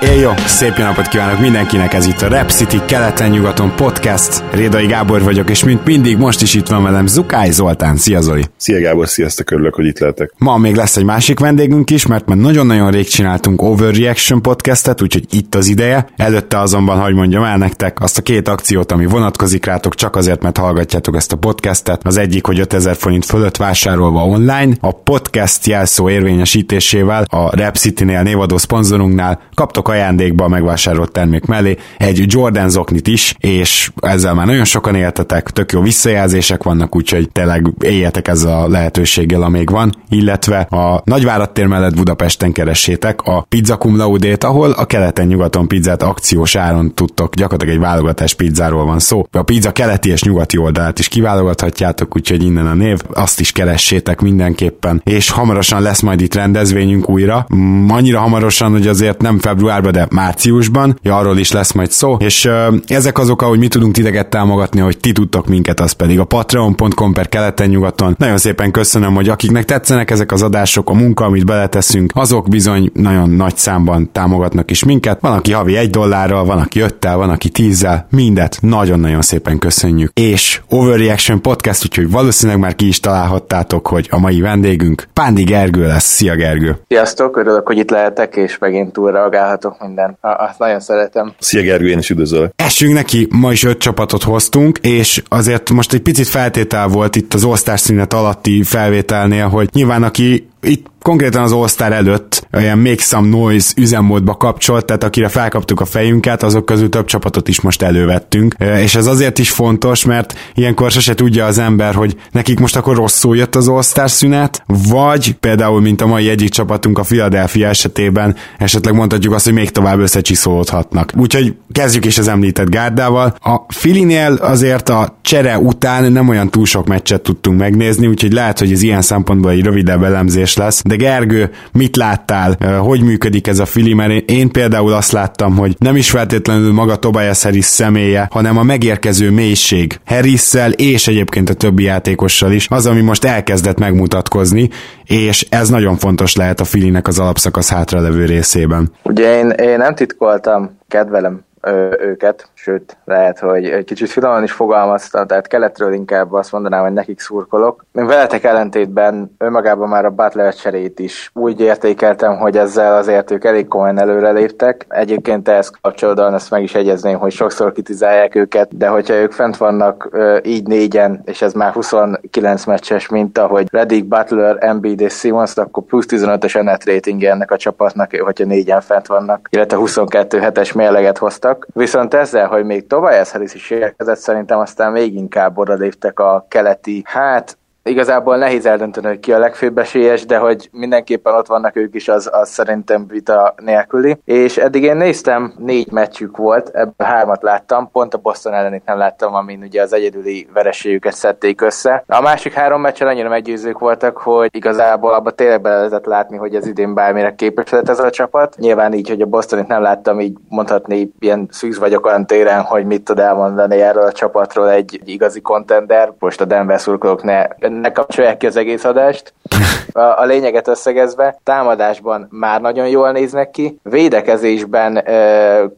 Jó, szép jó napot kívánok mindenkinek, ez itt a Rap City keleten-nyugaton podcast. Rédai Gábor vagyok, és mint mindig most is itt van velem Zukály Zoltán. Szia Zoli! Szia Gábor, sziasztok, örülök, hogy itt lehetek. Ma még lesz egy másik vendégünk is, mert már nagyon-nagyon rég csináltunk Overreaction podcastet, úgyhogy itt az ideje. Előtte azonban, hogy mondjam el nektek, azt a két akciót, ami vonatkozik rátok csak azért, mert hallgatjátok ezt a podcastet. Az egyik, hogy 5000 forint fölött vásárolva online, a podcast jelszó érvényesítésével a Rap City-nél névadó szponzorunknál kaptok ajándékba a megvásárolt termék mellé egy Jordan zoknit is, és ezzel már nagyon sokan éltetek, tök jó visszajelzések vannak, úgyhogy tényleg éljetek ezzel a lehetőséggel, amíg van, illetve a Nagyvárad tér mellett Budapesten keressétek a Pizza Cum Laudét, ahol a keleten-nyugaton pizzát akciós áron tudtok, gyakorlatilag egy válogatás pizzáról van szó. A pizza keleti és nyugati oldalát is kiválogathatjátok, úgyhogy innen a név, azt is keressétek mindenképpen. És hamarosan lesz majd itt rendezvényünk újra. Annyira hamarosan, hogy azért nem februárban de márciusban, ja, arról is lesz majd szó, és uh, ezek azok, ahogy mi tudunk titeket támogatni, hogy ti tudtok minket, az pedig a patreon.com per keleten-nyugaton. Nagyon szépen köszönöm, hogy akiknek tetszenek ezek az adások, a munka, amit beleteszünk, azok bizony nagyon nagy számban támogatnak is minket. Van, aki havi egy dollárral, van, aki öttel, van, aki tízzel, mindet nagyon-nagyon szépen köszönjük. És Overreaction Podcast, úgyhogy valószínűleg már ki is találhattátok, hogy a mai vendégünk Pándi Gergő lesz. Szia Gergő! Sziasztok, örülök, hogy itt lehetek, és megint túl reagálhatok minden. Azt nagyon szeretem. Szia Gergő, én is üdvözöllek. Essünk neki, ma is öt csapatot hoztunk, és azért most egy picit feltétel volt itt az osztás szünet alatti felvételnél, hogy nyilván aki itt konkrétan az All-Star előtt olyan Make Some Noise üzemmódba kapcsolt, tehát akire felkaptuk a fejünket, azok közül több csapatot is most elővettünk. És ez azért is fontos, mert ilyenkor sose tudja az ember, hogy nekik most akkor rosszul jött az All-Star szünet, vagy például, mint a mai egyik csapatunk a Philadelphia esetében, esetleg mondhatjuk azt, hogy még tovább összecsiszolódhatnak. Úgyhogy kezdjük is az említett gárdával. A Filinél azért a csere után nem olyan túl sok meccset tudtunk megnézni, úgyhogy lehet, hogy ez ilyen szempontból egy rövidebb elemzés lesz, de Gergő, mit láttál, hogy működik ez a fili, mert én például azt láttam, hogy nem is feltétlenül maga Tobias Harris személye, hanem a megérkező mélység harris és egyébként a többi játékossal is, az, ami most elkezdett megmutatkozni, és ez nagyon fontos lehet a Filinek az alapszakasz hátralevő részében. Ugye én, én nem titkoltam, kedvelem őket, sőt, lehet, hogy egy kicsit finoman is fogalmaztam, tehát keletről inkább azt mondanám, hogy nekik szurkolok. Én veletek ellentétben önmagában már a Butler cserét is úgy értékeltem, hogy ezzel azért ők elég komolyan előre léptek. Egyébként ehhez kapcsolódóan ezt meg is egyezném, hogy sokszor kritizálják őket, de hogyha ők fent vannak így négyen, és ez már 29 meccses minta, hogy Reddick, Butler, Embiid és Simmons, akkor plusz 15-ös net rating ennek a csapatnak, hogyha négyen fent vannak, illetve 22 hetes mérleget hoztak. Viszont ezzel, hogy még Tobias Harris is érkezett, szerintem aztán még inkább odaléptek a keleti, hát igazából nehéz eldönteni, hogy ki a legfőbb esélyes, de hogy mindenképpen ott vannak ők is, az, az szerintem vita nélküli. És eddig én néztem, négy meccsük volt, ebből hármat láttam, pont a Boston ellenét nem láttam, amin ugye az egyedüli vereségüket szedték össze. A másik három meccsen annyira meggyőzők voltak, hogy igazából abba tényleg be lehetett látni, hogy az idén bármire képes lett ez a csapat. Nyilván így, hogy a Bostonit nem láttam, így mondhatni, ilyen szűz vagyok olyan téren, hogy mit tud elmondani erről a csapatról egy, egy igazi kontender. Most a Denver szurkolók ne ne kapcsolják ki az egész adást. A, a lényeget összegezve, támadásban már nagyon jól néznek ki, védekezésben e,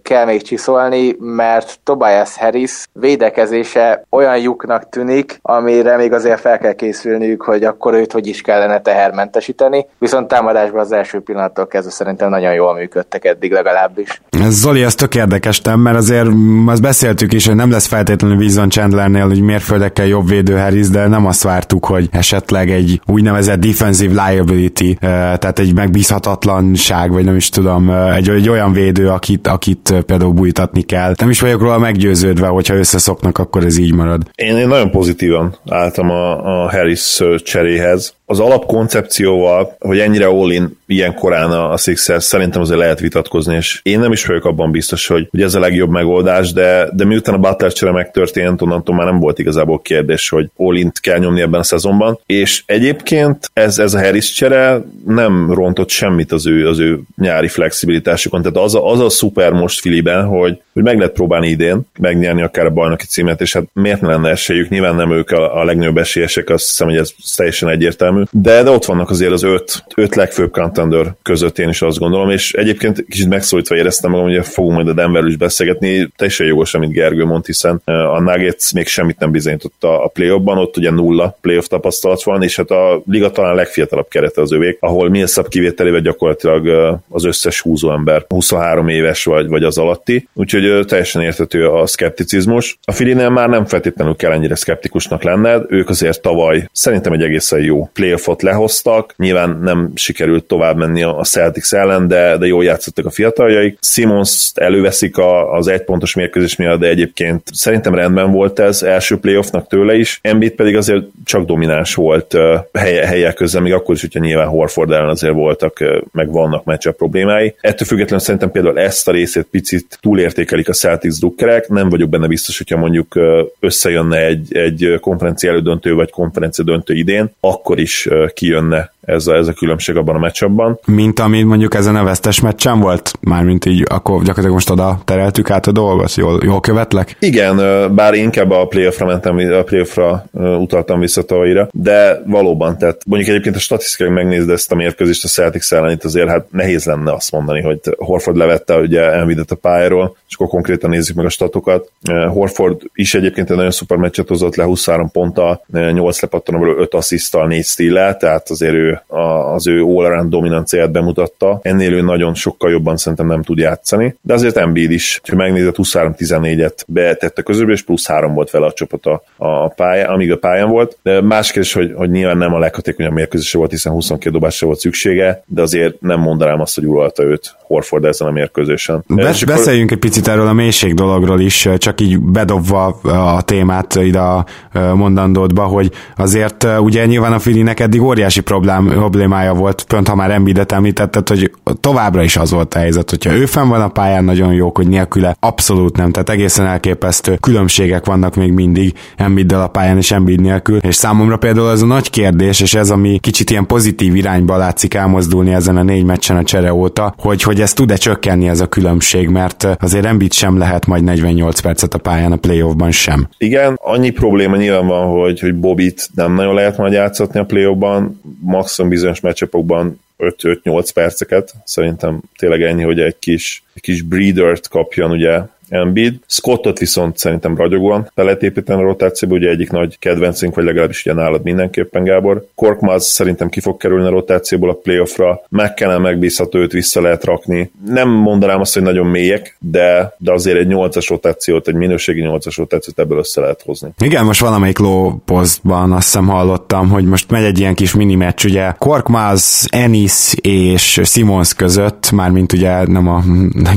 kell még csiszolni, mert Tobias Harris védekezése olyan lyuknak tűnik, amire még azért fel kell készülniük, hogy akkor őt hogy is kellene tehermentesíteni, viszont támadásban az első pillanattól kezdve szerintem nagyon jól működtek eddig legalábbis. Zoli, ez tök érdekes, nem? mert azért azt beszéltük is, hogy nem lesz feltétlenül Wilson Chandlernél, hogy mérföldekkel jobb védő Harris, de nem azt vártuk, hogy esetleg egy úgynevezett defensive liability, tehát egy megbízhatatlanság, vagy nem is tudom, egy, egy olyan védő, akit, akit például bújtatni kell. Nem is vagyok róla meggyőződve, hogyha összeszoknak, akkor ez így marad. Én, én nagyon pozitívan álltam a, a Harris cseréhez. Az alapkoncepcióval, hogy ennyire all ilyen korán a Sixers szerintem azért lehet vitatkozni, és én nem is vagyok abban biztos, hogy, hogy ez a legjobb megoldás, de, de miután a Butler csere megtörtént, onnantól már nem volt igazából kérdés, hogy Olint kell nyomni ebben a szezonban, és egyébként ez, ez a Harris csere nem rontott semmit az ő, az ő nyári flexibilitásukon, tehát az a, az a szuper most Filiben, hogy, hogy meg lehet próbálni idén, megnyerni akár a bajnoki címet, és hát miért ne lenne esélyük, nyilván nem ők a, a legnagyobb esélyesek, azt hiszem, hogy ez teljesen egyértelmű, de, de ott vannak azért az öt, öt legfőbb contender között én is azt gondolom, és egyébként kicsit megszólítva éreztem magam, hogy fogunk majd a Denverről is beszélgetni, teljesen jogos, amit Gergő mond, hiszen a Nuggets még semmit nem bizonyított a, a play-offban, ott ugye nulla playoff tapasztalat van, és hát a liga talán legfiatalabb kerete az övék, ahol Millsap kivételével gyakorlatilag az összes húzó ember 23 éves vagy, vagy az alatti, úgyhogy teljesen értető a szkepticizmus. A Filinél már nem feltétlenül kell ennyire szkeptikusnak lenned, ők azért tavaly szerintem egy egészen jó playoffot lehoztak, nyilván nem sikerült tovább menni a Celtics ellen, de, de jól játszottak a fiataljaik. Simons előveszik a, az egy pontos mérkőzés miatt, de egyébként szerintem rendben volt ez első playoffnak tőle is. Embiid pedig azért csak domináns volt helye, helyek közben, még akkor is, hogyha nyilván Horford ellen azért voltak, meg vannak meccse problémái. Ettől függetlenül szerintem például ezt a részét picit túlértékelik a Celtics drukkerek, nem vagyok benne biztos, hogyha mondjuk összejönne egy, egy konferencia elődöntő vagy konferencia döntő idén, akkor is kijönne ez a, ez a különbség abban a meccsabban. Mint ami mondjuk ezen a vesztes meccsen volt? Mármint így, akkor gyakorlatilag most oda tereltük át a dolgot? Jól, jól követlek? Igen, bár inkább a playoffra mentem, a playoffra utaltam vissza tavalyira, de valóban, tehát mondjuk egyébként a statisztikai megnézd ezt a mérkőzést a Celtics ellen, itt azért hát nehéz lenne azt mondani, hogy Horford levette ugye Embiidet a pályáról, és akkor konkrétan nézzük meg a statokat. Horford is egyébként egy nagyon szuper meccset hozott le 23 ponttal, 8 lepattanóval, 5 asszisztal, 4 stillel, tehát azért ő az ő all-around dominanciát bemutatta. Ennél ő nagyon sokkal jobban szerintem nem tud játszani, de azért Embiid is, ha megnézed, 23-14-et betett a közöbbe, és plusz 3 volt vele a csapat a, a pályán, amíg a pályán volt. De más kérdés, hogy, hogy nyilván nem a leghatékonyabb mérkőzése volt, hiszen 22 dobásra volt szüksége, de azért nem mondanám azt, hogy uralta őt Horford ezen a mérkőzésen. Be- beszéljünk egy picit erről a mélység dologról is, csak így bedobva a témát ide a mondandódba, hogy azért ugye nyilván a Filinek eddig óriási problém, problémája volt, pont ha már Embiidet említetted, hogy továbbra is az volt a helyzet, hogyha ő fenn van a pályán, nagyon jók, hogy nélküle abszolút nem, tehát egészen elképesztő különbségek vannak még mindig Embiiddel a pályán és Embiid nélkül, és számomra például ez a nagy kérdés, és ez, ami kicsit ilyen pozitív irányba látszik elmozdulni ezen a négy meccsen a csere óta, hogy, hogy ez tud-e csökkenni ez a különbség, mert azért Embiid sem lehet majd 48 percet a pályán a playoffban sem. Igen, annyi probléma nyilván van, hogy, hogy Bobit nem nagyon lehet majd játszatni a playoffban, maximum bizonyos meccsapokban 5-8 perceket, szerintem tényleg ennyi, hogy egy kis, egy kis breedert kapjon ugye Embiid. Scottot viszont szerintem ragyogóan be lehet építeni a rotációba, ugye egyik nagy kedvencünk, vagy legalábbis ugye nálad mindenképpen, Gábor. Korkmaz szerintem ki fog kerülni a rotációból a playoffra, meg kellene megbízható, őt vissza lehet rakni. Nem mondanám azt, hogy nagyon mélyek, de, de azért egy 8-as rotációt, egy minőségi 8-as rotációt ebből össze lehet hozni. Igen, most valamelyik low postban azt hiszem hallottam, hogy most megy egy ilyen kis mini meccs, ugye Korkmaz, Ennis és Simons között, mármint ugye nem a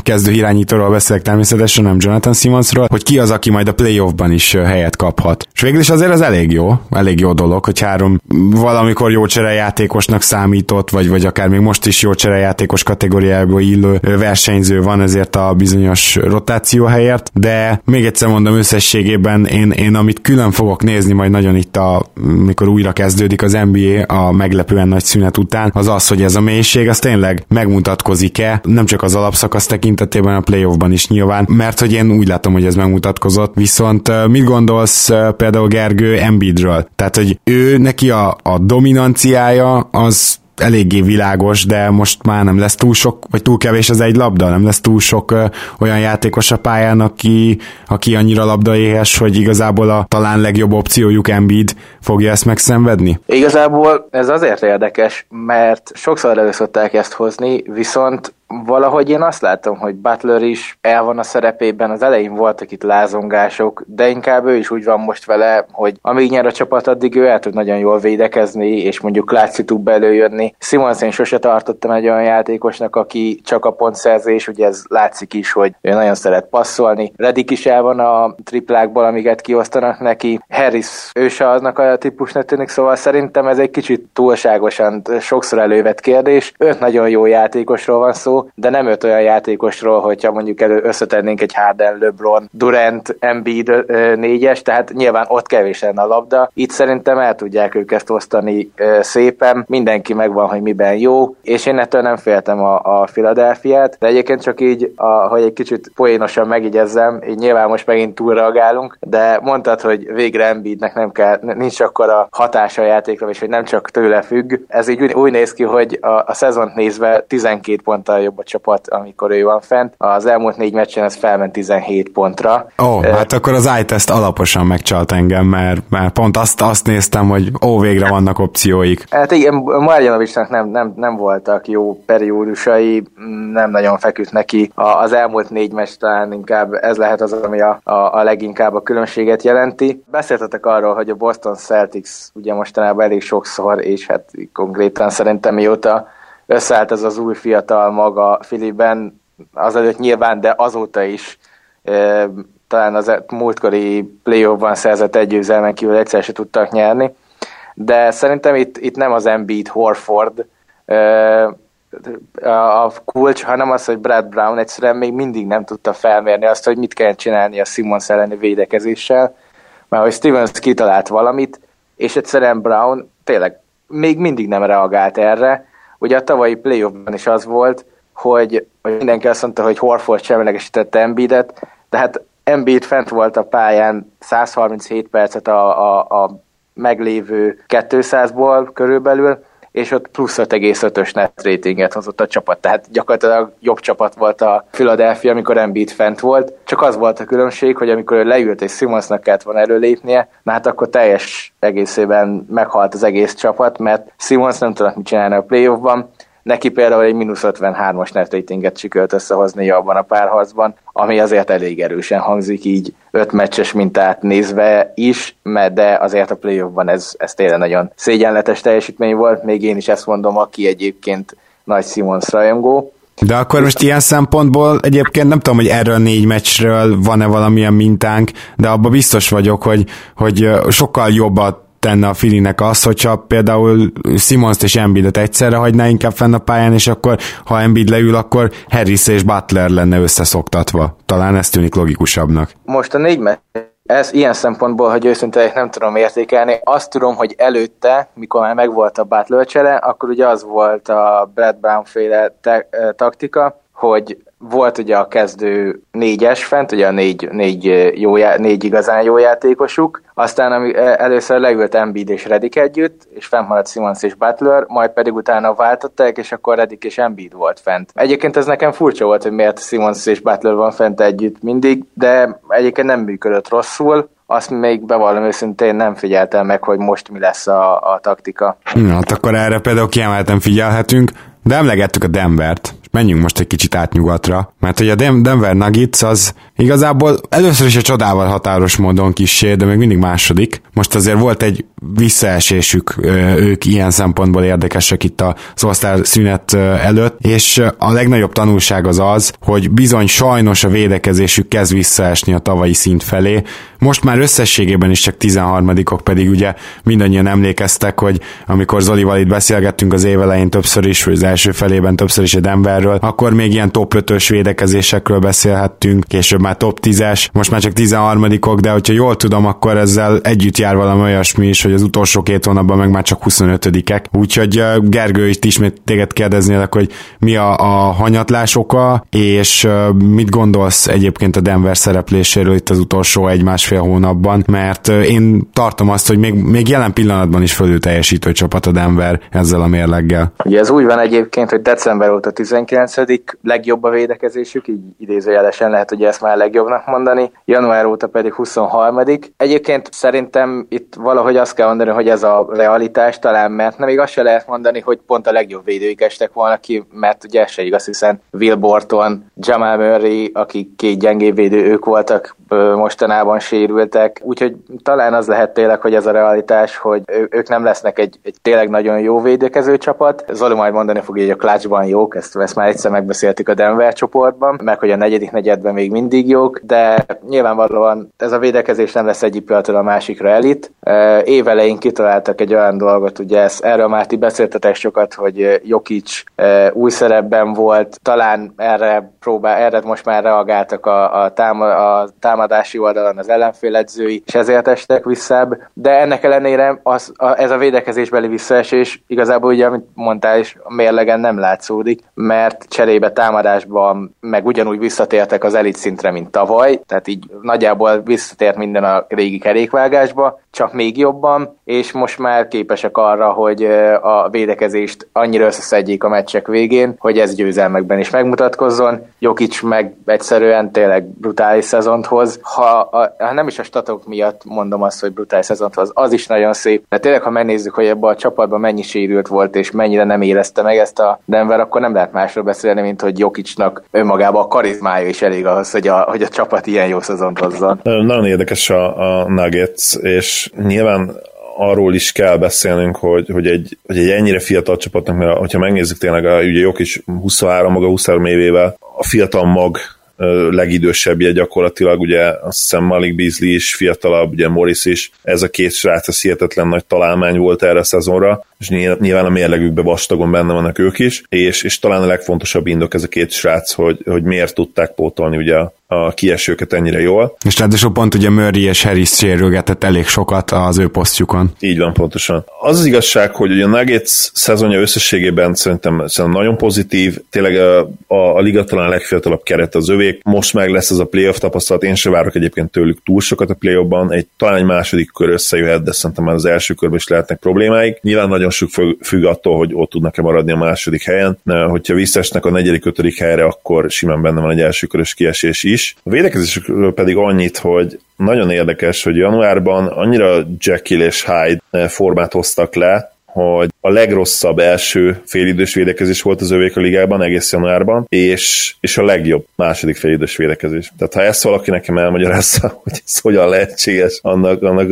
kezdő irányítóról beszélek természetesen, nem Jonathan Simonsról, hogy ki az, aki majd a playoffban is helyet kaphat. És végül is azért az elég jó, elég jó dolog, hogy három valamikor jó cserejátékosnak számított, vagy, vagy akár még most is jó cserejátékos kategóriába illő versenyző van ezért a bizonyos rotáció helyért, de még egyszer mondom összességében én, én amit külön fogok nézni majd nagyon itt a, mikor újra kezdődik az NBA a meglepően nagy szünet után, az az, hogy ez a mélység az tényleg megmutatkozik-e, nem csak az alapszakasz tekintetében a playoffban is nyilván, mert mert hogy én úgy látom, hogy ez megmutatkozott. Viszont mit gondolsz például Gergő Embiidről? Tehát, hogy ő neki a, a dominanciája az eléggé világos, de most már nem lesz túl sok, vagy túl kevés az egy labda, nem lesz túl sok ö, olyan játékos a pályán, aki, aki annyira labdaéhes, hogy igazából a talán legjobb opciójuk Embiid fogja ezt megszenvedni? Igazából ez azért érdekes, mert sokszor elő ezt hozni, viszont valahogy én azt látom, hogy Butler is el van a szerepében, az elején voltak itt lázongások, de inkább ő is úgy van most vele, hogy amíg nyer a csapat, addig ő el tud nagyon jól védekezni, és mondjuk látszik tud belőjönni. Simons én sose tartottam egy olyan játékosnak, aki csak a pontszerzés, ugye ez látszik is, hogy ő nagyon szeret passzolni. Redik is el van a triplákból, amiket kiosztanak neki. Harris, ő se aznak a típusnak tűnik, szóval szerintem ez egy kicsit túlságosan sokszor elővet kérdés. Öt nagyon jó játékosról van szó, de nem öt olyan játékosról, hogyha mondjuk elő összetennénk egy Harden, LeBron, Durant, Embiid négyes, tehát nyilván ott kevés lenne a labda. Itt szerintem el tudják ők ezt osztani szépen, mindenki megvan, hogy miben jó, és én ettől nem féltem a, a Philadelphia-t, de egyébként csak így, a, hogy egy kicsit poénosan megigyezem, így nyilván most megint túlreagálunk, de mondtad, hogy végre Embiidnek nem kell, nincs akkor a hatása a játékra, és hogy nem csak tőle függ. Ez így úgy, úgy néz ki, hogy a, a szezont nézve 12 ponttal jobb a csapat, amikor ő van fent. Az elmúlt négy meccsen ez felment 17 pontra. Ó, oh, uh, hát akkor az iTest alaposan megcsalt engem, mert, mert pont azt, azt néztem, hogy ó, végre vannak opcióik. Hát igen, Marjanovicsnak nem, nem, nem voltak jó periódusai, nem nagyon feküdt neki. Az elmúlt négy meccs talán inkább ez lehet az, ami a, a, a leginkább a különbséget jelenti. Beszéltetek arról, hogy a Boston Celtics ugye mostanában elég sokszor, és hát konkrétan szerintem mióta összeállt ez az új fiatal maga Filiben, azelőtt nyilván, de azóta is e, talán az múltkori play-offban szerzett egy győzelmen kívül egyszer se tudtak nyerni, de szerintem itt, itt nem az Embiid Horford e, a kulcs, hanem az, hogy Brad Brown egyszerűen még mindig nem tudta felmérni azt, hogy mit kell csinálni a Simmons elleni védekezéssel, mert hogy Stevens kitalált valamit, és egyszerűen Brown tényleg még mindig nem reagált erre. Ugye a tavalyi playoffban is az volt, hogy, hogy mindenki azt mondta, hogy Horford semlegesítette Embiidet, de hát Embiid fent volt a pályán 137 percet a, a, a meglévő 200-ból körülbelül, és ott plusz 5,5-ös net ratinget hozott a csapat, tehát gyakorlatilag jobb csapat volt a Philadelphia, amikor Embiid fent volt, csak az volt a különbség, hogy amikor ő leült és Simonsnak kellett volna előlépnie, na hát akkor teljes egészében meghalt az egész csapat, mert Simons nem tudott mit csinálni a playoffban, Neki például egy mínusz 53-as net ratinget sikerült összehozni abban a párharcban, ami azért elég erősen hangzik így öt meccses mintát nézve is, mert de azért a playoffban ez, ez tényleg nagyon szégyenletes teljesítmény volt, még én is ezt mondom, aki egyébként nagy Simons rajongó. De akkor most ilyen szempontból egyébként nem tudom, hogy erről a négy meccsről van-e valamilyen mintánk, de abban biztos vagyok, hogy, hogy sokkal jobbat tenne a Filinek az, hogyha például simons és Embiidet egyszerre hagyná inkább fenn a pályán, és akkor ha Embiid leül, akkor Harris és Butler lenne összeszoktatva. Talán ez tűnik logikusabbnak. Most a négy ez ilyen szempontból, hogy őszintén nem tudom értékelni. Azt tudom, hogy előtte, mikor már megvolt a Butler csere, akkor ugye az volt a Brad Brown féle te- taktika, hogy volt ugye a kezdő négyes fent, ugye a négy, négy, jó, négy igazán jó játékosuk, aztán ami, először leült Embiid és Redik együtt, és fent maradt Simons és Butler, majd pedig utána váltották, és akkor Redik és Embiid volt fent. Egyébként ez nekem furcsa volt, hogy miért Simons és Butler van fent együtt mindig, de egyébként nem működött rosszul, azt még bevallom őszintén nem figyeltem meg, hogy most mi lesz a, a taktika. Na, hát akkor erre például kiemelten figyelhetünk, de emlegettük a Denvert menjünk most egy kicsit átnyugatra, mert hogy a Denver Nuggets az igazából először is a csodával határos módon kísér, de még mindig második. Most azért volt egy visszaesésük, ők ilyen szempontból érdekesek itt az osztár szünet előtt, és a legnagyobb tanulság az az, hogy bizony sajnos a védekezésük kezd visszaesni a tavalyi szint felé. Most már összességében is csak 13-ok pedig ugye mindannyian emlékeztek, hogy amikor Zolival itt beszélgettünk az évelején többször is, vagy az első felében többször is a Denverről, akkor még ilyen top 5-ös védekezésekről beszélhettünk, később már top 10-es, most már csak 13-ok, de hogyha jól tudom, akkor ezzel együtt jár valami olyasmi is, hogy az utolsó két hónapban meg már csak 25-ek. Úgyhogy Gergő itt ismét téged kérdeznélek, hogy mi a, a hanyatlás oka, és mit gondolsz egyébként a Denver szerepléséről itt az utolsó egy-másfél hónapban, mert én tartom azt, hogy még, még jelen pillanatban is fölül teljesítő csapat a Denver ezzel a mérleggel. Ugye ez úgy van egyébként, hogy december óta 12 19. legjobb a védekezésük, így idézőjelesen lehet, hogy ezt már legjobbnak mondani, január óta pedig 23. Egyébként szerintem itt valahogy azt kell mondani, hogy ez a realitás talán, mert nem még azt se lehet mondani, hogy pont a legjobb védőik estek volna ki, mert ugye ez se igaz, hiszen Will Borton, Jamal Murray, akik két gyengébb védő, ők voltak mostanában sérültek, úgyhogy talán az lehet tényleg, hogy ez a realitás, hogy ők nem lesznek egy, egy tényleg nagyon jó védekező csapat. Zoli majd mondani fog, hogy a klácsban jók, ezt, ezt már egyszer megbeszéltük a Denver csoportban, meg hogy a negyedik negyedben még mindig jók, de nyilvánvalóan ez a védekezés nem lesz egyik pillanatról a másikra elit. Évelején kitaláltak egy olyan dolgot, ugye ezt, erről már ti beszéltetek sokat, hogy Jokic új szerepben volt, talán erre próbál, erre most már reagáltak a, a, táma, a támadási oldalon az ellenféledzői, és ezért estek visszább, de ennek ellenére az, a, ez a védekezésbeli visszaesés igazából ugye, amit mondtál is, a mérlegen nem látszódik, mert cserébe támadásban meg ugyanúgy visszatértek az elit szintre, mint tavaly, tehát így nagyjából visszatért minden a régi kerékvágásba, csak még jobban, és most már képesek arra, hogy a védekezést annyira összeszedjék a meccsek végén, hogy ez győzelmekben is megmutatkozzon. Jokic meg egyszerűen tényleg brutális szezont hoz. Ha, a, ha nem is a statok miatt mondom azt, hogy brutális szezont hoz, az is nagyon szép. De tényleg, ha megnézzük, hogy ebben a csapatban mennyi sérült volt, és mennyire nem érezte meg ezt a Denver, akkor nem lehet másról beszélni, mint hogy Jokicnak önmagában a karizmája is elég ahhoz, hogy a, hogy a csapat ilyen jó szezont hozzon. Nagyon érdekes a, a Nuggets, és nyilván arról is kell beszélnünk, hogy, hogy, egy, hogy egy ennyire fiatal csapatnak, mert hogyha megnézzük tényleg, a, ugye Jok is 23, maga 23 évével, a fiatal mag legidősebbje gyakorlatilag, ugye azt hiszem Malik Beasley is fiatalabb, ugye Morris is, ez a két srác az hihetetlen nagy találmány volt erre a szezonra, és nyilván a mérlegükben vastagon benne vannak ők is, és, és talán a legfontosabb indok ez a két srác, hogy, hogy miért tudták pótolni ugye a kiesőket ennyire jól. És ráadásul pont ugye Murray és Harris sérülgetett elég sokat az ő posztjukon. Így van, pontosan. Az az igazság, hogy ugye a Nuggets szezonja összességében szerintem, szerintem nagyon pozitív, tényleg a, a, a liga talán legfiatalabb keret az övék, most meg lesz ez a playoff tapasztalat, én sem várok egyébként tőlük túl sokat a playoffban, egy, talán egy második kör összejöhet, de szerintem már az első körben is lehetnek problémáik. Nyilván nagyon sok függ, attól, hogy ott tudnak-e maradni a második helyen, hogyha visszaesnek a negyedik, ötödik helyre, akkor simán benne van egy első körös kiesés is. A védekezésükről pedig annyit, hogy nagyon érdekes, hogy januárban annyira Jekyll és Hyde formát hoztak le, hogy a legrosszabb első félidős védekezés volt az övék a ligában egész januárban, és, és a legjobb második félidős védekezés. Tehát ha ezt valaki nekem elmagyarázza, hogy ez hogyan lehetséges, annak, annak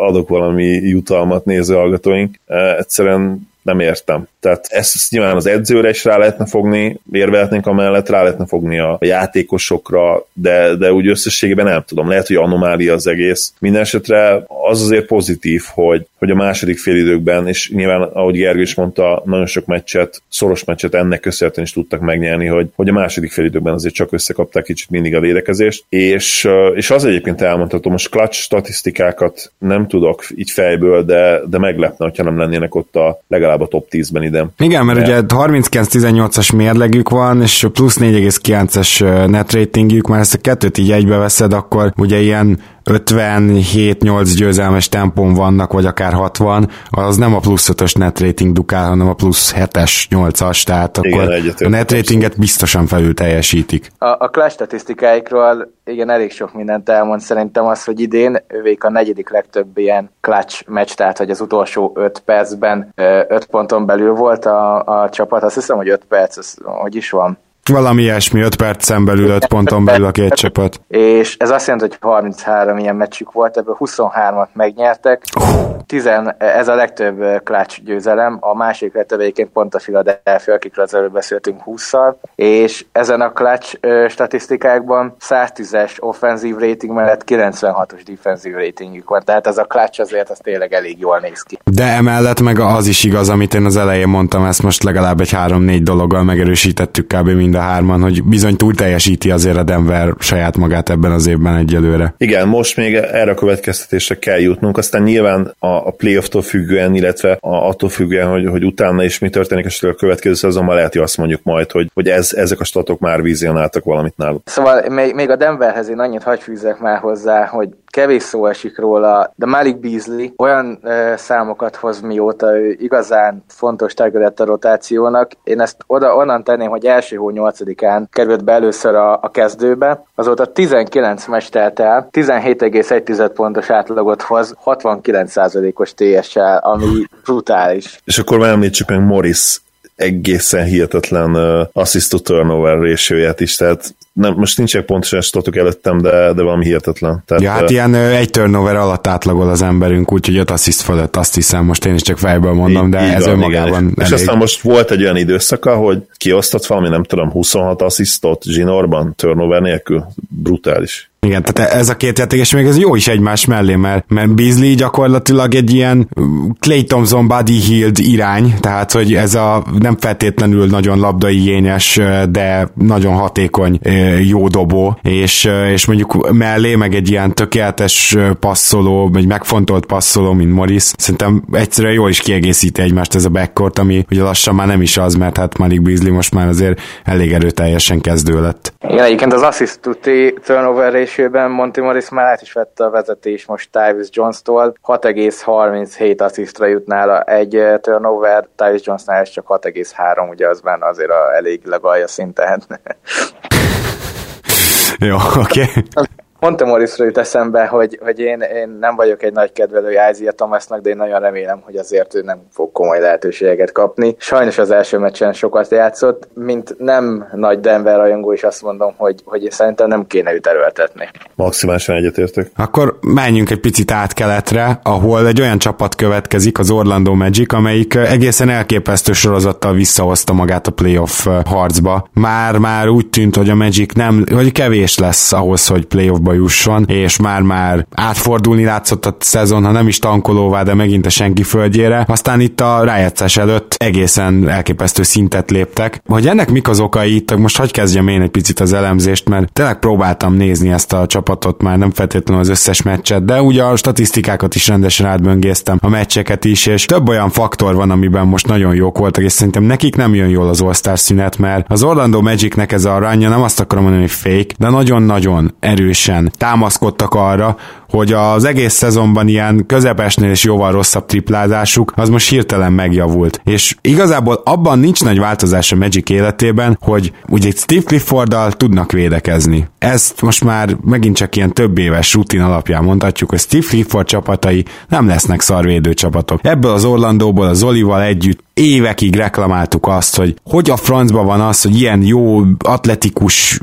adok valami jutalmat néző hallgatóink. Egyszerűen nem értem. Tehát ezt, nyilván az edzőre is rá lehetne fogni, érvelhetnénk amellett, rá lehetne fogni a, játékosokra, de, de úgy összességében nem tudom, lehet, hogy anomália az egész. Mindenesetre az azért pozitív, hogy, hogy a második félidőkben, és nyilván, ahogy Gergő is mondta, nagyon sok meccset, szoros meccset ennek köszönhetően is tudtak megnyerni, hogy, hogy a második félidőkben azért csak összekapták kicsit mindig a védekezést, és, és az egyébként elmondható, most clutch statisztikákat nem tudok így fejből, de, de meglepne, hogyha nem lennének ott a legalább a top 10-ben ide. Igen, mert ugye 39-18-as mérlegük van, és plusz 4,9-es net ratingjük, már ezt a kettőt így egybeveszed, akkor ugye ilyen 57-8 győzelmes tempón vannak, vagy akár 60, az nem a plusz 5-ös net rating dukál, hanem a plusz 7-es, 8-as, tehát akkor igen, a net ratinget biztosan felül teljesítik. A, a clash statisztikáikról igen, elég sok mindent elmond. Szerintem az, hogy idén ővék a negyedik legtöbb ilyen clutch meccs, tehát hogy az utolsó 5 percben 5 ponton belül volt a, a csapat, azt hiszem, hogy 5 perc, az, hogy is van, valami ilyesmi, 5 percen belül, 5 ponton belül a két csapat. És ez azt jelenti, hogy 33 ilyen meccsük volt, ebből 23-at megnyertek. 10, ez a legtöbb klács győzelem, a másik legtöbb egyébként pont a Philadelphia, akikről az előbb beszéltünk 20-szal, és ezen a klács statisztikákban 110-es offenzív rating mellett 96-os defensív ratingjük van, tehát ez a klács azért az tényleg elég jól néz ki. De emellett meg az is igaz, amit én az elején mondtam, ezt most legalább egy 3-4 dologgal megerősítettük kb. mind a hárman, hogy bizony túl teljesíti azért a Denver saját magát ebben az évben egyelőre. Igen, most még erre a következtetésre kell jutnunk, aztán nyilván a, a playoff-tól függően, illetve a, attól függően, hogy, hogy utána is mi történik esetleg a következő szezonban, lehet, hogy azt mondjuk majd, hogy, hogy ez, ezek a statok már vizionáltak valamit náluk. Szóval még, még a Denverhez én annyit hagy fűzzek már hozzá, hogy kevés szó esik róla, de Malik Beasley olyan ö, számokat hoz mióta ő igazán fontos terület a rotációnak. Én ezt oda onnan tenném, hogy első hó 8-án került be először a, a kezdőbe, azóta 19 meccs telt el, 17,1 pontos átlagot hoz, 69%-os TSL, ami brutális. És akkor már említsük meg Morris egészen hihetetlen uh, assist to turnover ratio is, tehát nem, most nincsenek pontosan statok előttem, de, de valami hihetetlen. Tehát, ja, hát uh, ilyen uh, egy turnover alatt átlagol az emberünk, úgyhogy öt assist fölött azt hiszem, most én is csak fejből mondom, de így ez van, önmagában igen. És aztán most volt egy olyan időszaka, hogy kiosztott valami, nem tudom, 26 assistot zsinórban, turnover nélkül, brutális. Igen, tehát ez a két játékos még ez jó is egymás mellé, mert, mert Beasley gyakorlatilag egy ilyen Clay Thompson Buddy Hield irány, tehát hogy ez a nem feltétlenül nagyon labdaigényes, de nagyon hatékony jó dobó, és, és mondjuk mellé meg egy ilyen tökéletes passzoló, egy megfontolt passzoló, mint Morris, szerintem egyszerűen jól is kiegészíti egymást ez a backcourt, ami ugye lassan már nem is az, mert hát Malik Beasley most már azért elég erőteljesen kezdő lett. Igen, egyébként az assist turnover ratio-ben Monty Morris már át is vette a vezetés most Tyvis Jones-tól, 6,37 asszisztra jut nála egy eh, turnover, Tyvis Jonesnál ez csak 6,3, ugye az benne azért a elég legalja szinten. Jó, oké. Okay. Monte Morrisról jut eszembe, hogy, hogy én, én nem vagyok egy nagy kedvelője Isaiah Thomasnak, de én nagyon remélem, hogy azért ő nem fog komoly lehetőségeket kapni. Sajnos az első meccsen sokat játszott, mint nem nagy Denver rajongó is azt mondom, hogy, hogy szerintem nem kéne őt erőltetni. Maximálisan egyetértek. Akkor menjünk egy picit át keletre, ahol egy olyan csapat következik, az Orlando Magic, amelyik egészen elképesztő sorozattal visszahozta magát a playoff harcba. Már, már úgy tűnt, hogy a Magic nem, hogy kevés lesz ahhoz, hogy playoffba bajnokságba jusson, és már-már átfordulni látszott a szezon, ha nem is tankolóvá, de megint a senki földjére. Aztán itt a rájátszás előtt egészen elképesztő szintet léptek. Hogy ennek mik az okai itt, most hagyj kezdjem én egy picit az elemzést, mert tényleg próbáltam nézni ezt a csapatot, már nem feltétlenül az összes meccset, de ugye a statisztikákat is rendesen átböngésztem, a meccseket is, és több olyan faktor van, amiben most nagyon jók voltak, és szerintem nekik nem jön jól az All-Star szünet, mert az Orlando Magicnek ez a ranya, nem azt akarom mondani, hogy fake, de nagyon-nagyon erősen meccseken támaszkodtak arra, hogy az egész szezonban ilyen közepesnél is jóval rosszabb triplázásuk, az most hirtelen megjavult. És igazából abban nincs nagy változás a Magic életében, hogy ugye Steve Clifforddal tudnak védekezni. Ezt most már megint csak ilyen több éves rutin alapján mondhatjuk, hogy Steve Clifford csapatai nem lesznek szarvédő csapatok. Ebből az Orlandóból az Olival együtt évekig reklamáltuk azt, hogy hogy a francban van az, hogy ilyen jó atletikus,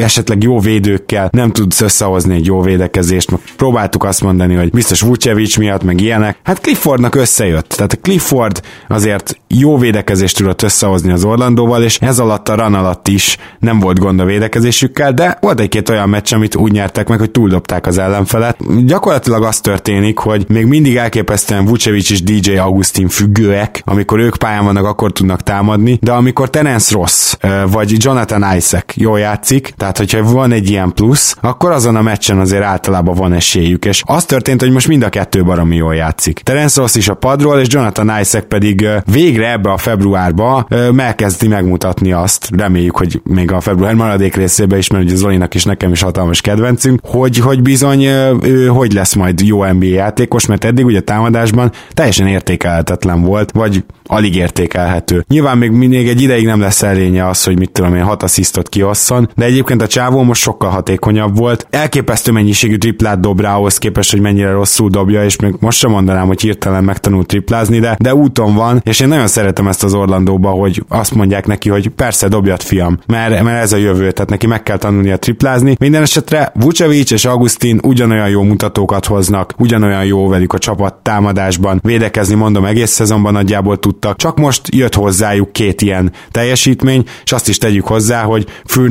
esetleg jó védőkkel nem tudsz összehozni egy jó védekezést. Próbáltuk azt mondani, hogy biztos Vucevic miatt, meg ilyenek. Hát Cliffordnak összejött. Tehát a Clifford azért jó védekezést tudott összehozni az Orlandóval, és ez alatt a run alatt is nem volt gond a védekezésükkel, de volt egy-két olyan meccs, amit úgy nyertek meg, hogy túldobták az ellenfelet. Gyakorlatilag az történik, hogy még mindig elképesztően Vucevic és DJ Augustin függőek, amikor ők pályán vannak, akkor tudnak támadni, de amikor Terence Ross vagy Jonathan Isaac jól játszik, tehát hogyha van egy ilyen plusz, akkor azon a meccsen azért általában van esélyük, és az történt, hogy most mind a kettő baromi jól játszik. Terence Ross is a padról, és Jonathan Isaac pedig végre ebbe a februárba megkezdi megmutatni azt, reméljük, hogy még a február maradék részébe is, mert ugye Zolinak is nekem is hatalmas kedvencünk, hogy, hogy bizony ő hogy lesz majd jó NBA játékos, mert eddig ugye támadásban teljesen értékelhetetlen volt, vagy alig értékelhető. Nyilván még mindig egy ideig nem lesz elénye az, hogy mit tudom én, hat asszisztot kiosszon, de egyébként a csávó most sokkal hatékonyabb volt. Elképesztő mennyiségű triplát dob rá ahhoz képest, hogy mennyire rosszul dobja, és még most sem mondanám, hogy hirtelen megtanult triplázni, de, de úton van, és én nagyon szeretem ezt az Orlandóba, hogy azt mondják neki, hogy persze dobjat fiam, mert, mert ez a jövő, tehát neki meg kell tanulnia triplázni. Minden esetre Vucevic és Augustin ugyanolyan jó mutatókat hoznak, ugyanolyan jó velük a csapat támadásban, védekezni mondom egész szezonban nagyjából tud tudtak. Csak most jött hozzájuk két ilyen teljesítmény, és azt is tegyük hozzá, hogy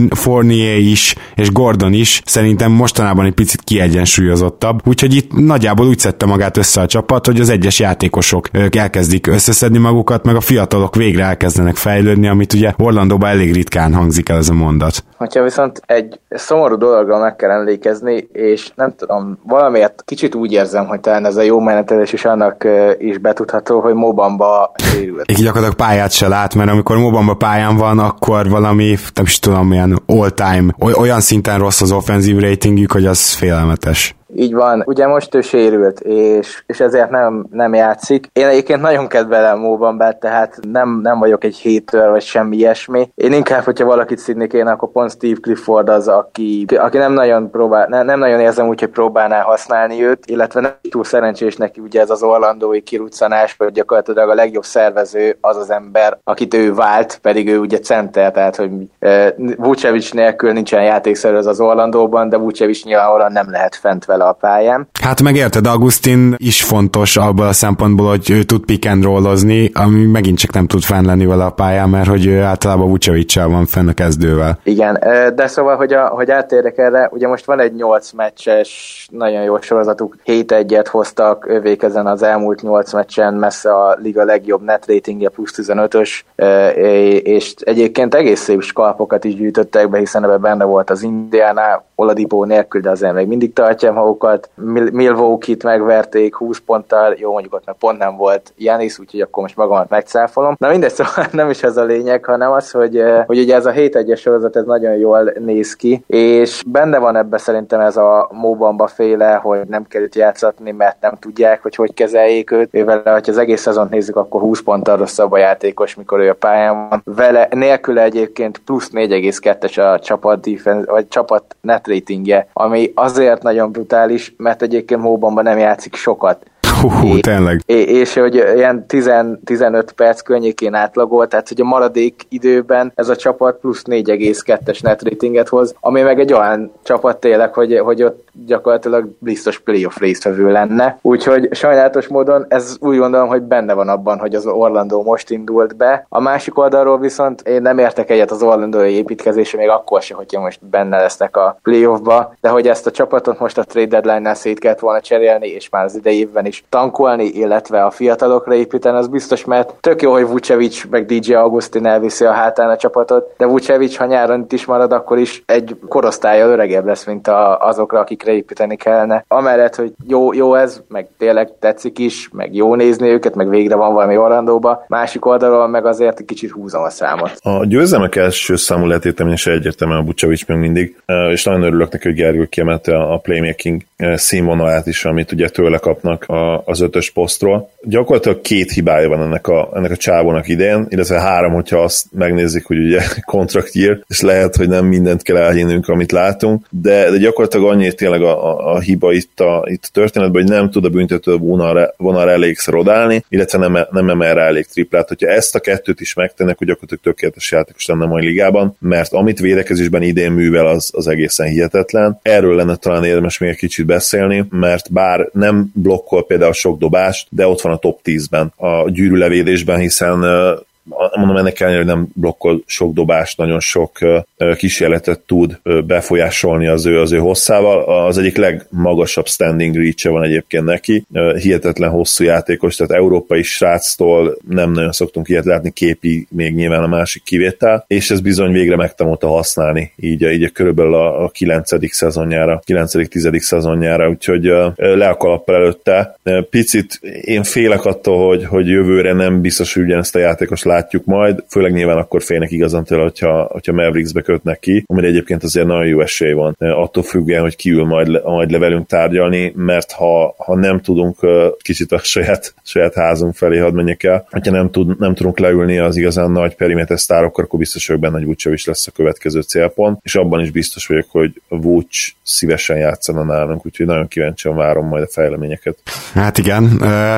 Fournier is és Gordon is szerintem mostanában egy picit kiegyensúlyozottabb, úgyhogy itt nagyjából úgy szedte magát össze a csapat, hogy az egyes játékosok elkezdik összeszedni magukat, meg a fiatalok végre elkezdenek fejlődni, amit ugye Orlandóban elég ritkán hangzik el ez a mondat. Hogyha viszont egy szomorú dologra meg kell emlékezni, és nem tudom, valamiért kicsit úgy érzem, hogy talán ez a jó menetelés is annak is betudható, hogy Mobamba sérült. Így gyakorlatilag pályát se lát, mert amikor Mobamba pályán van, akkor valami, nem is tudom, milyen all-time, olyan szinten rossz az offenzív ratingjük, hogy az félelmetes. Így van. Ugye most ő sérült, és, és ezért nem, nem játszik. Én egyébként nagyon kedvelem Móban tehát nem, nem vagyok egy hétől, vagy semmi ilyesmi. Én inkább, hogyha valakit szidni kéne, akkor pont Steve Clifford az, aki, aki nem nagyon próbál, nem, nem nagyon érzem úgy, hogy próbálná használni őt, illetve nem túl szerencsés neki ugye ez az orlandói kiruccanás, hogy gyakorlatilag a legjobb szervező az az ember, akit ő vált, pedig ő ugye center, tehát hogy e, Vucevic nélkül nincsen játékszerű az Orlandóban, de Vucevic nyilvánvalóan nem lehet fent vele a pályán. Hát meg érted, Augustin is fontos abban a szempontból, hogy ő tud pick and rollozni, ami megint csak nem tud fenn lenni vele a pályán, mert hogy ő általában vucevic van fenn a kezdővel. Igen, de szóval, hogy, a, hogy átérjek erre, ugye most van egy 8 meccses, nagyon jó sorozatuk, 7-1-et hoztak ővék ezen az elmúlt 8 meccsen, messze a liga legjobb net ratingje plusz 15-ös, és egyébként egész szép skalpokat is gyűjtöttek be, hiszen ebben benne volt az Indiana, Oladipo nélkül, de azért még mindig tartja magukat. Milwaukee-t megverték 20 ponttal, jó mondjuk ott meg pont nem volt Janis, úgyhogy akkor most magamat megcáfolom. Na mindegy, szóval nem is ez a lényeg, hanem az, hogy, hogy ugye ez a 7 1 sorozat, ez nagyon jól néz ki, és benne van ebbe szerintem ez a Móbamba féle, hogy nem itt játszatni, mert nem tudják, hogy hogy kezeljék őt. Ővel, ha az egész szezon nézzük, akkor 20 ponttal rosszabb a játékos, mikor ő a pályán van. Vele nélküle egyébként plusz 4,2-es a csapat defense, vagy csapat net ratingje, ami azért nagyon brutális, mert egyébként Móbanban nem játszik sokat. Hú, tényleg. És hogy ilyen 10, 15 perc környékén átlagolt, tehát hogy a maradék időben ez a csapat plusz 4,2-es net ratinget hoz, ami meg egy olyan csapat tényleg, hogy, hogy ott gyakorlatilag biztos playoff résztvevő lenne. Úgyhogy sajnálatos módon ez úgy gondolom, hogy benne van abban, hogy az Orlando most indult be. A másik oldalról viszont én nem értek egyet az Orlandói építkezése, még akkor se, hogyha most benne lesznek a playoffba, de hogy ezt a csapatot most a trade deadline-nál szét kellett volna cserélni, és már az idejében is tankolni, illetve a fiatalokra építeni, az biztos, mert tök jó, hogy Vucevic meg DJ Augustin elviszi a hátán a csapatot, de Vucevic, ha nyáron itt is marad, akkor is egy korosztálya öregebb lesz, mint a, azokra, akikre építeni kellene. Amellett, hogy jó, jó ez, meg tényleg tetszik is, meg jó nézni őket, meg végre van valami Orlandóba. Másik oldalról meg azért kicsit húzom a számot. A győzelmek első számú letéteményese egyértelműen a Vucevic még mindig, és nagyon örülök neki, hogy Gergő kiemelte a playmaking színvonalát is, amit ugye tőle kapnak az ötös posztról. Gyakorlatilag két hibája van ennek a, ennek a csávónak idén, illetve három, hogyha azt megnézzük, hogy ugye contract year, és lehet, hogy nem mindent kell elhinnünk, amit látunk, de, de gyakorlatilag annyi tényleg a, a, a hiba itt a, itt a történetben, hogy nem tud a büntető vonal, vonal elégszer illetve nem, nem emel rá elég triplát. Hogyha ezt a kettőt is megtennek, hogy gyakorlatilag tökéletes játékos lenne mai ligában, mert amit védekezésben idén művel, az, az egészen hihetetlen. Erről lenne talán érdemes még egy kicsit beszélni, mert bár nem blokkol például sok dobást, de ott van a top 10-ben a gyűrűlevédésben, hiszen mondom ennek ellenére, hogy nem blokkol sok dobást, nagyon sok kísérletet tud befolyásolni az ő, az ő hosszával. Az egyik legmagasabb standing reach van egyébként neki. Hihetetlen hosszú játékos, tehát európai sráctól nem nagyon szoktunk ilyet látni, képi még nyilván a másik kivétel, és ez bizony végre megtanulta használni, így, így körülbelül a, a 9. szezonjára, 9.-10. szezonjára, úgyhogy le a előtte. Picit én félek attól, hogy, hogy jövőre nem biztos, hogy ugyanezt a játékos látjuk majd, főleg nyilván akkor félnek igazán tőle, hogyha, hogyha Mavericksbe kötnek ki, amire egyébként azért nagyon jó esély van, attól függően, hogy kiül majd, majd le velünk tárgyalni, mert ha, ha nem tudunk kicsit a saját, saját házunk felé hadd menjek el, hogyha nem, tud, nem tudunk leülni az igazán nagy periméter sztárokkal, akkor biztos vagyok benne, hogy Vucevic is lesz a következő célpont, és abban is biztos vagyok, hogy Vuc szívesen játszana nálunk, úgyhogy nagyon kíváncsian várom majd a fejleményeket. Hát igen,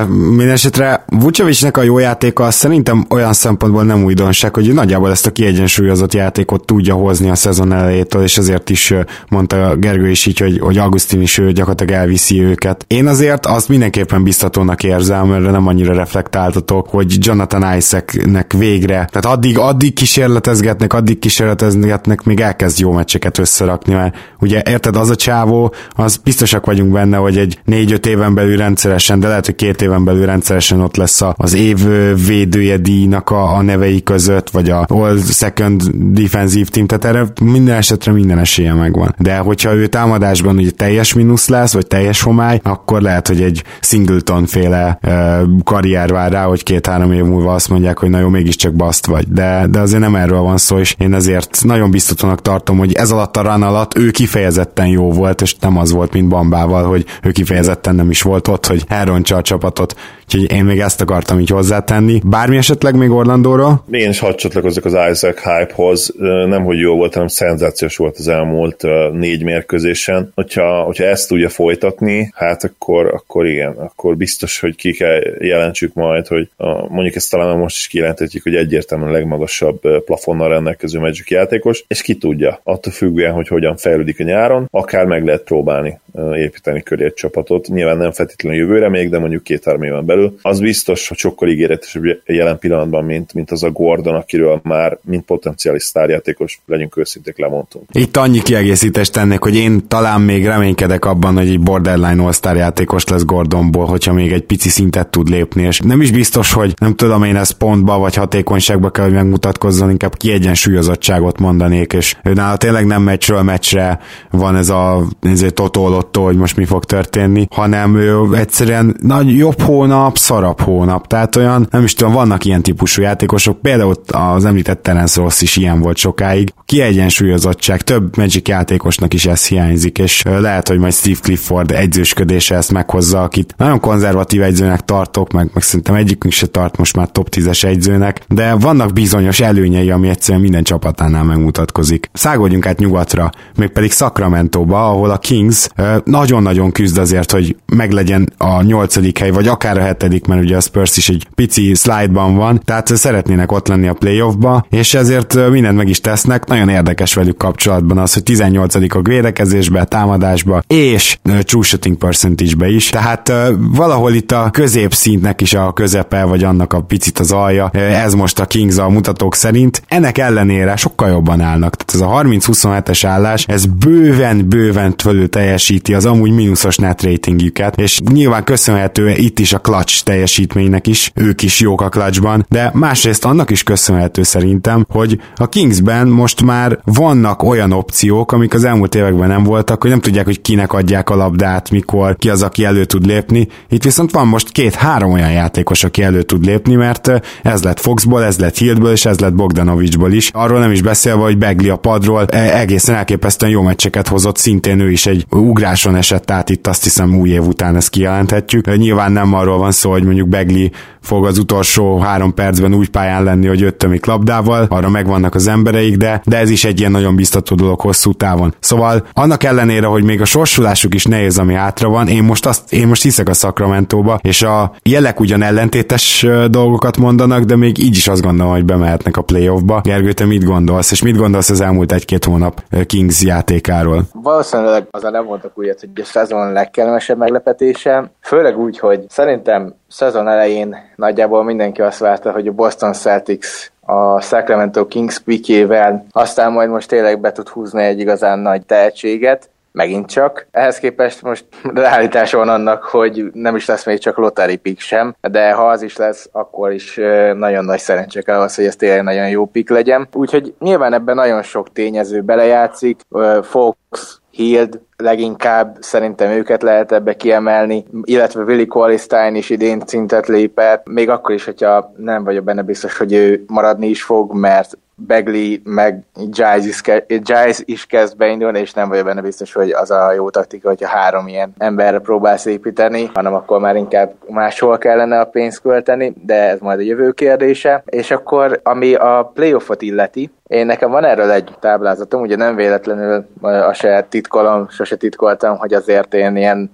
mindenesetre Vucevicnek a jó játéka szerintem olyan szempontból nem újdonság, hogy nagyjából ezt a kiegyensúlyozott játékot tudja hozni a szezon elejétől, és ezért is mondta Gergő is így, hogy, hogy Augustin is ő gyakorlatilag elviszi őket. Én azért azt mindenképpen biztatónak érzem, mert nem annyira reflektáltatok, hogy Jonathan Isaacnek végre, tehát addig, addig kísérletezgetnek, addig kísérletezgetnek, még elkezd jó meccseket összerakni, mert ugye érted, az a csávó, az biztosak vagyunk benne, hogy egy négy-öt éven belül rendszeresen, de lehet, hogy két éven belül rendszeresen ott lesz az év védője díjnak a, a nevei között, vagy a All Second Defensive Team, tehát erre minden esetre minden esélye megvan. De hogyha ő támadásban ugye teljes mínusz lesz, vagy teljes homály, akkor lehet, hogy egy Singleton féle uh, karrier vár rá, hogy két-három év múlva azt mondják, hogy na jó, mégiscsak baszt vagy. De, de azért nem erről van szó, és én ezért nagyon biztosanak tartom, hogy ez alatt a run alatt ő kifejezetten jó volt, és nem az volt, mint Bambával, hogy ő kifejezetten nem is volt ott, hogy elrontsa a csapatot. Úgyhogy én még ezt akartam így hozzátenni. Bármi esetleg még Orlandóról? Én is hadd csatlakozok az Isaac hype-hoz. Nem, hogy jó volt, hanem szenzációs volt az elmúlt négy mérkőzésen. Hogyha, hogyha ezt tudja folytatni, hát akkor, akkor igen, akkor biztos, hogy ki kell jelentsük majd, hogy a, mondjuk ezt talán most is kijelenthetjük, hogy egyértelműen a legmagasabb plafonnal rendelkező Magic játékos, és ki tudja, attól függően, hogy hogyan fejlődik a nyáron, akár meg lehet próbálni építeni köré egy csapatot. Nyilván nem feltétlenül jövőre még, de mondjuk két-három éven belül. Az biztos, hogy sokkal ígéretesebb jelen pillanatban, mint, mint az a Gordon, akiről már mint potenciális sztárjátékos, legyünk őszinték, lemondtunk. Itt annyi kiegészítést tennék, hogy én talán még reménykedek abban, hogy egy borderline all játékos lesz Gordonból, hogyha még egy pici szintet tud lépni, és nem is biztos, hogy nem tudom én ezt pontba vagy hatékonyságba kell, hogy megmutatkozzon, inkább kiegyensúlyozottságot mondanék, és ő nála tényleg nem meccsről meccsre van ez a ez totolottó, hogy most mi fog történni, hanem ő egyszerűen nagy jobb hónap, szarabb hónap, tehát olyan, nem is tudom, vannak ilyen típusú játékosok, például az említett Terence Ross is ilyen volt sokáig, kiegyensúlyozottság, több Magic játékosnak is ez hiányzik, és lehet, hogy majd Steve Clifford egyzősködése ezt meghozza, akit nagyon konzervatív egyzőnek tartok, meg, meg szerintem egyikünk se tart most már top 10-es egyzőnek, de vannak bizonyos előnyei, ami egyszerűen minden csapatánál megmutatkozik. Szágodjunk át nyugatra, mégpedig Sacramento-ba, ahol a Kings nagyon-nagyon küzd azért, hogy meglegyen a nyolcadik hely, vagy akár a hetedik, mert ugye a Spurs is egy pici slide-ban van, tehát szeretnének ott lenni a playoffba, és ezért mindent meg is tesznek. Nagyon érdekes velük kapcsolatban az, hogy 18 a védekezésbe, támadásba, és true shooting percentage-be is. Tehát valahol itt a középszintnek is a közepe, vagy annak a picit az alja, ez most a Kings a mutatók szerint. Ennek ellenére sokkal jobban állnak. Tehát ez a 30-27-es állás, ez bőven, bőven fölül teljesíti az amúgy mínuszos net ratingjüket, és nyilván köszönhető itt is a clutch teljesítménynek is, ők is jók a clutchban, de másrészt annak is köszönhető szerintem, hogy a Kingsben most már vannak olyan opciók, amik az elmúlt években nem voltak, hogy nem tudják, hogy kinek adják a labdát, mikor, ki az, aki elő tud lépni. Itt viszont van most két-három olyan játékos, aki elő tud lépni, mert ez lett Foxból, ez lett Hildből, és ez lett Bogdanovicsból is. Arról nem is beszélve, hogy Begli a padról e, egészen elképesztően jó meccseket hozott, szintén ő is egy ugráson esett át itt azt hiszem új év után ezt kijelenthetjük. Nyilván nem arról van szó, hogy mondjuk Begli fog az utolsó három percben úgy pályán lenni, hogy öttömik labdával, arra megvannak az embereik, de, de ez is egy ilyen nagyon biztató dolog hosszú távon. Szóval annak ellenére, hogy még a sorsulásuk is nehéz, ami hátra van, én most, azt, én most hiszek a Sacramento-ba, és a jelek ugyan ellentétes dolgokat mondanak, de még így is azt gondolom, hogy bemehetnek a playoffba. Gergő, te mit gondolsz, és mit gondolsz az elmúlt egy-két hónap Kings játékáról? Valószínűleg az a nem mondtak úgy, hogy a szezon legkellemesebb meglepetése, főleg úgy, hogy szerintem szezon elején nagyjából mindenki azt várta, hogy a Boston Celtics a Sacramento Kings pikével, aztán majd most tényleg be tud húzni egy igazán nagy tehetséget, megint csak. Ehhez képest most realitás van annak, hogy nem is lesz még csak lottery pick sem, de ha az is lesz, akkor is nagyon nagy szerencse kell az, hogy ez tényleg nagyon jó pick legyen. Úgyhogy nyilván ebben nagyon sok tényező belejátszik. Fox, Hild, leginkább szerintem őket lehet ebbe kiemelni, illetve Willi Qualistein is idén szintet lépett, még akkor is, hogyha nem vagyok benne biztos, hogy ő maradni is fog, mert Begley meg Giles is, Giles is kezd beindulni, és nem vagyok benne biztos, hogy az a jó taktika, hogyha három ilyen emberre próbálsz építeni, hanem akkor már inkább máshol kellene a pénzt költeni, de ez majd a jövő kérdése. És akkor, ami a playoffot illeti, Én nekem van erről egy táblázatom, ugye nem véletlenül a saját titkolom, sose titkoltam, hogy azért én ilyen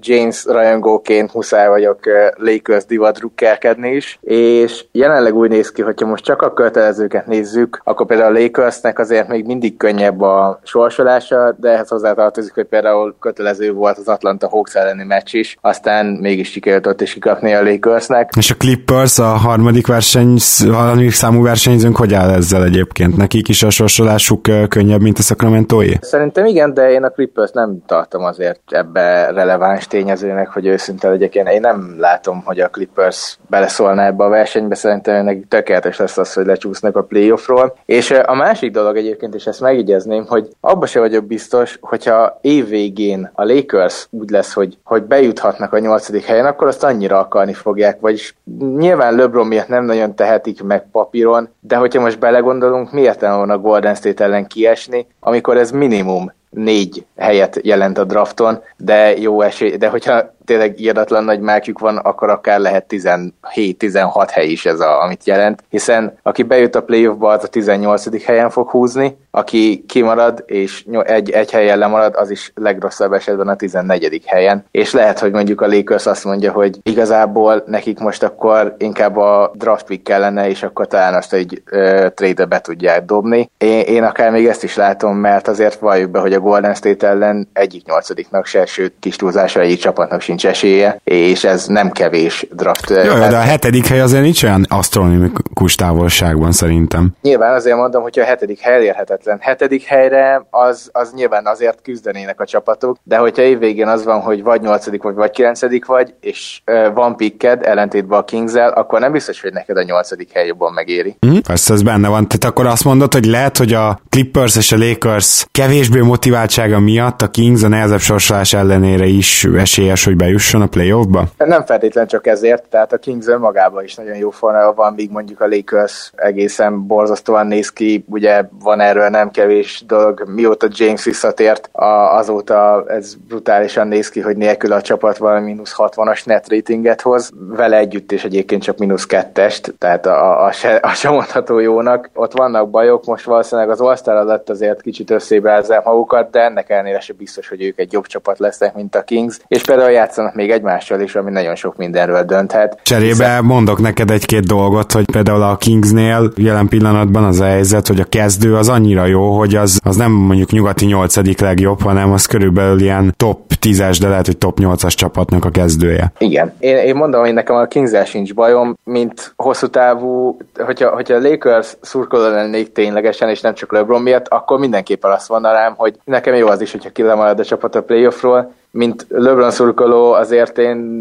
James rajongóként muszáj vagyok Lakers divat drukkelkedni is, és jelenleg úgy néz ki, hogyha most csak a kötelezőket nézzük, akkor például a Lakersnek azért még mindig könnyebb a sorsolása, de ehhez hozzátartozik, hogy például kötelező volt az Atlanta Hawks elleni meccs is, aztán mégis sikerült ott is kikapni a Lakersnek. És a Clippers a harmadik verseny, a harmadik számú versenyzőnk hogy áll ezzel egyébként? Nekik is a sorsolásuk könnyebb, mint a sacramento -é? Szerintem igen, de én a Clippers nem tartom azért ebbe releváns tényezőnek, hogy őszinte legyek. Én, nem látom, hogy a Clippers beleszólna ebbe a versenybe, szerintem neki tökéletes lesz az, hogy lecsúsznak a playoffról. És a másik dolog egyébként, és ezt megígyezném, hogy abba se vagyok biztos, hogyha évvégén a Lakers úgy lesz, hogy, hogy bejuthatnak a nyolcadik helyen, akkor azt annyira akarni fogják, vagyis nyilván LeBron miatt nem nagyon tehetik meg papíron, de hogyha most belegondolunk, miért nem van a Golden State ellen kiesni, amikor ez minimum négy helyet jelent a drafton, de jó esély, de hogyha tényleg írdatlan nagy mákjuk van, akkor akár lehet 17-16 hely is ez, a, amit jelent, hiszen aki bejut a playoffba, az a 18. helyen fog húzni, aki kimarad és egy, egy helyen lemarad, az is legrosszabb esetben a 14. helyen. És lehet, hogy mondjuk a Lakers azt mondja, hogy igazából nekik most akkor inkább a draft pick kellene, és akkor talán azt egy uh, trade be tudják dobni. Én, én akár még ezt is látom, mert azért valljuk be, hogy a Golden State ellen egyik nyolcadiknak se, sőt kis túlzásra egyik csapatnak sincs esélye, és ez nem kevés draft. Jó, jó de a hetedik hely azért nincs olyan asztronomikus távolságban szerintem. Nyilván azért mondom, hogy a hetedik hely elérhetetlen. Hetedik helyre az, az nyilván azért küzdenének a csapatok, de hogyha évvégén az van, hogy vagy nyolcadik vagy, vagy kilencedik vagy, és uh, van pikked ellentétben a kings akkor nem biztos, hogy neked a nyolcadik hely jobban megéri. Mm, persze, ez benne van. Tehát akkor azt mondod, hogy lehet, hogy a Clippers és a Lakers kevésbé motiváltsága miatt a Kings a nehezebb sorsolás ellenére is esélyes, hogy bejusson a playoffba? Nem feltétlenül csak ezért, tehát a Kings önmagában is nagyon jó formában van, míg mondjuk a Lakers egészen borzasztóan néz ki, ugye van erről nem kevés dolog, mióta James visszatért, azóta ez brutálisan néz ki, hogy nélkül a csapat valami mínusz 60-as net ratinget hoz, vele együtt is egyébként csak mínusz kettest, tehát a, a, se, a se mondható jónak. Ott vannak bajok, most valószínűleg az All-Star alatt azért kicsit összébrázzák magukat, de ennek ellenére se biztos, hogy ők egy jobb csapat lesznek, mint a Kings, és például játszanak még egymással is, ami nagyon sok mindenről dönthet. Cserébe hiszen... mondok neked egy-két dolgot, hogy például a Kingsnél jelen pillanatban az a helyzet, hogy a kezdő az annyira jó, hogy az, az nem mondjuk nyugati nyolcadik legjobb, hanem az körülbelül ilyen top 10-es, de lehet, hogy top 8-as csapatnak a kezdője. Igen. Én, én mondom, hogy nekem a kings sincs bajom, mint hosszú távú, hogyha, hogyha a Lakers szurkoló lennék ténylegesen, és nem csak LeBron miatt, akkor mindenképpen azt mondanám, hogy nekem jó az is, hogyha kilemarad a csapat a playoffról, mint LeBron szurkoló azért én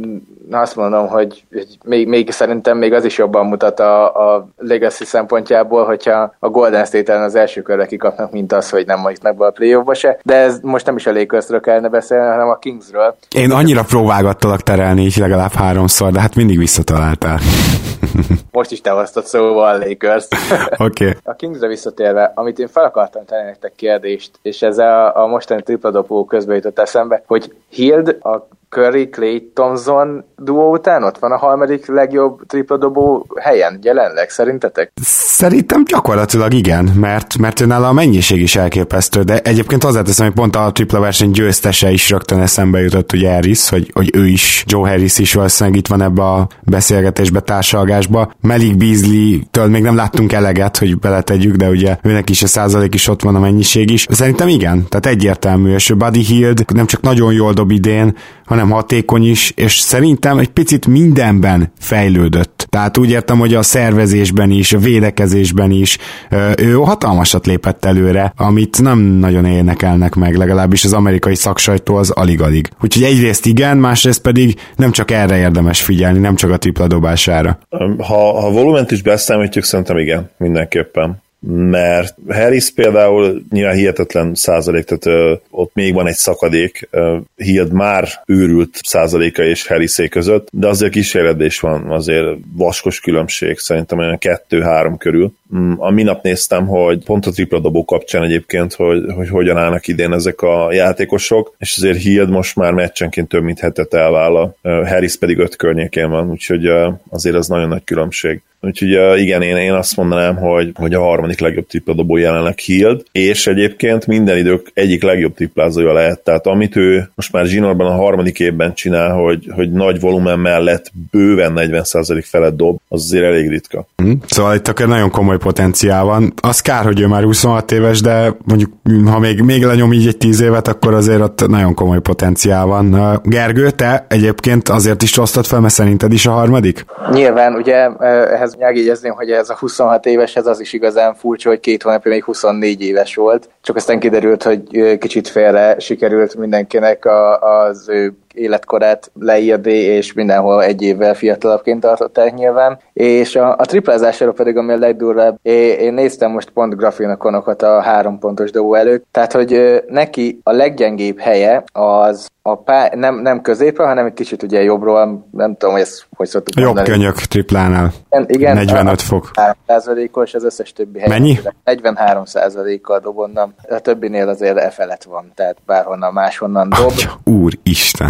azt mondom, hogy még, még szerintem még az is jobban mutat a, a legacy szempontjából, hogyha a Golden State-en az első körre kikapnak, mint az, hogy nem majd meg a playoffba se. De ez most nem is a Lakersről kellene beszélni, hanem a Kingsről. Én annyira próbálgattalak terelni így legalább háromszor, de hát mindig visszataláltál. Most is te hoztad szóval a Lakers. Oké. Okay. A Kingsre visszatérve, amit én fel akartam tenni nektek kérdést, és ez a, a mostani tripladopó közben jutott eszembe, hogy Hild a Curry, Clay Thompson duó után ott van a harmadik legjobb tripla-dobó helyen jelenleg, szerintetek? Szerintem gyakorlatilag igen, mert, mert nála a mennyiség is elképesztő, de egyébként hozzáteszem, hogy pont a tripla verseny győztese is rögtön eszembe jutott ugye Harris, hogy, hogy ő is, Joe Harris is valószínűleg itt van ebbe a beszélgetésbe, társalgásba. Malik Beasley-től még nem láttunk eleget, hogy beletegyük, de ugye őnek is a százalék is ott van a mennyiség is. Szerintem igen, tehát egyértelmű, és Buddy Hield nem csak nagyon jól dob idén, hanem hatékony is, és szerintem egy picit mindenben fejlődött. Tehát úgy értem, hogy a szervezésben is, a védekezésben is ő hatalmasat lépett előre, amit nem nagyon énekelnek meg, legalábbis az amerikai szaksajtó az alig-alig. Úgyhogy egyrészt igen, másrészt pedig nem csak erre érdemes figyelni, nem csak a tripla dobására. Ha, ha volument is beszámítjuk, szerintem igen, mindenképpen mert Harris például nyilván hihetetlen százalék, tehát ö, ott még van egy szakadék, ö, Hield már őrült százaléka és Harrisé között, de azért kísérledés van, azért vaskos különbség, szerintem olyan kettő-három körül. Mm, a minap néztem, hogy pont a tripla dobó kapcsán egyébként, hogy, hogy hogyan állnak idén ezek a játékosok, és azért Hield most már meccsenként több mint hetet elvállal, Harris pedig öt környékén van, úgyhogy azért az nagyon nagy különbség. Úgyhogy igen, én, én azt mondanám, hogy, hogy a harmadik legjobb tripladobó jelenleg Hield, és egyébként minden idők egyik legjobb triplázója lehet. Tehát amit ő most már zsinórban a harmadik évben csinál, hogy, hogy nagy volumen mellett bőven 40% felett dob, az azért elég ritka. Hm? Szóval itt akkor nagyon komoly potenciál van. Az kár, hogy ő már 26 éves, de mondjuk ha még, még lenyom így egy 10 évet, akkor azért ott nagyon komoly potenciál van. Gergő, te egyébként azért is osztod fel, mert szerinted is a harmadik? Nyilván, ugye ehhez megjegyezném, hogy ez a 26 éves, ez az is igazán furcsa, hogy két hónapja még 24 éves volt, csak aztán kiderült, hogy kicsit félre sikerült mindenkinek a, az ő életkorát leírni, és mindenhol egy évvel fiatalabbként tartották nyilván. És a, a triplázására pedig, ami a legdurvább, én, én néztem most pont grafinokonokat a három pontos dobó előtt, tehát, hogy neki a leggyengébb helye az a pá- nem, nem középre, hanem egy kicsit ugye jobbról, nem tudom, hogy ezt hogy szoktuk Jobb mondani. könyök triplánál. Igen, igen 45 a, fok. 3%-os, az összes többi hely. Mennyi? 43%-kal dobonnan. A többinél azért e felett van, tehát bárhonnan máshonnan dob. Atya, úristen!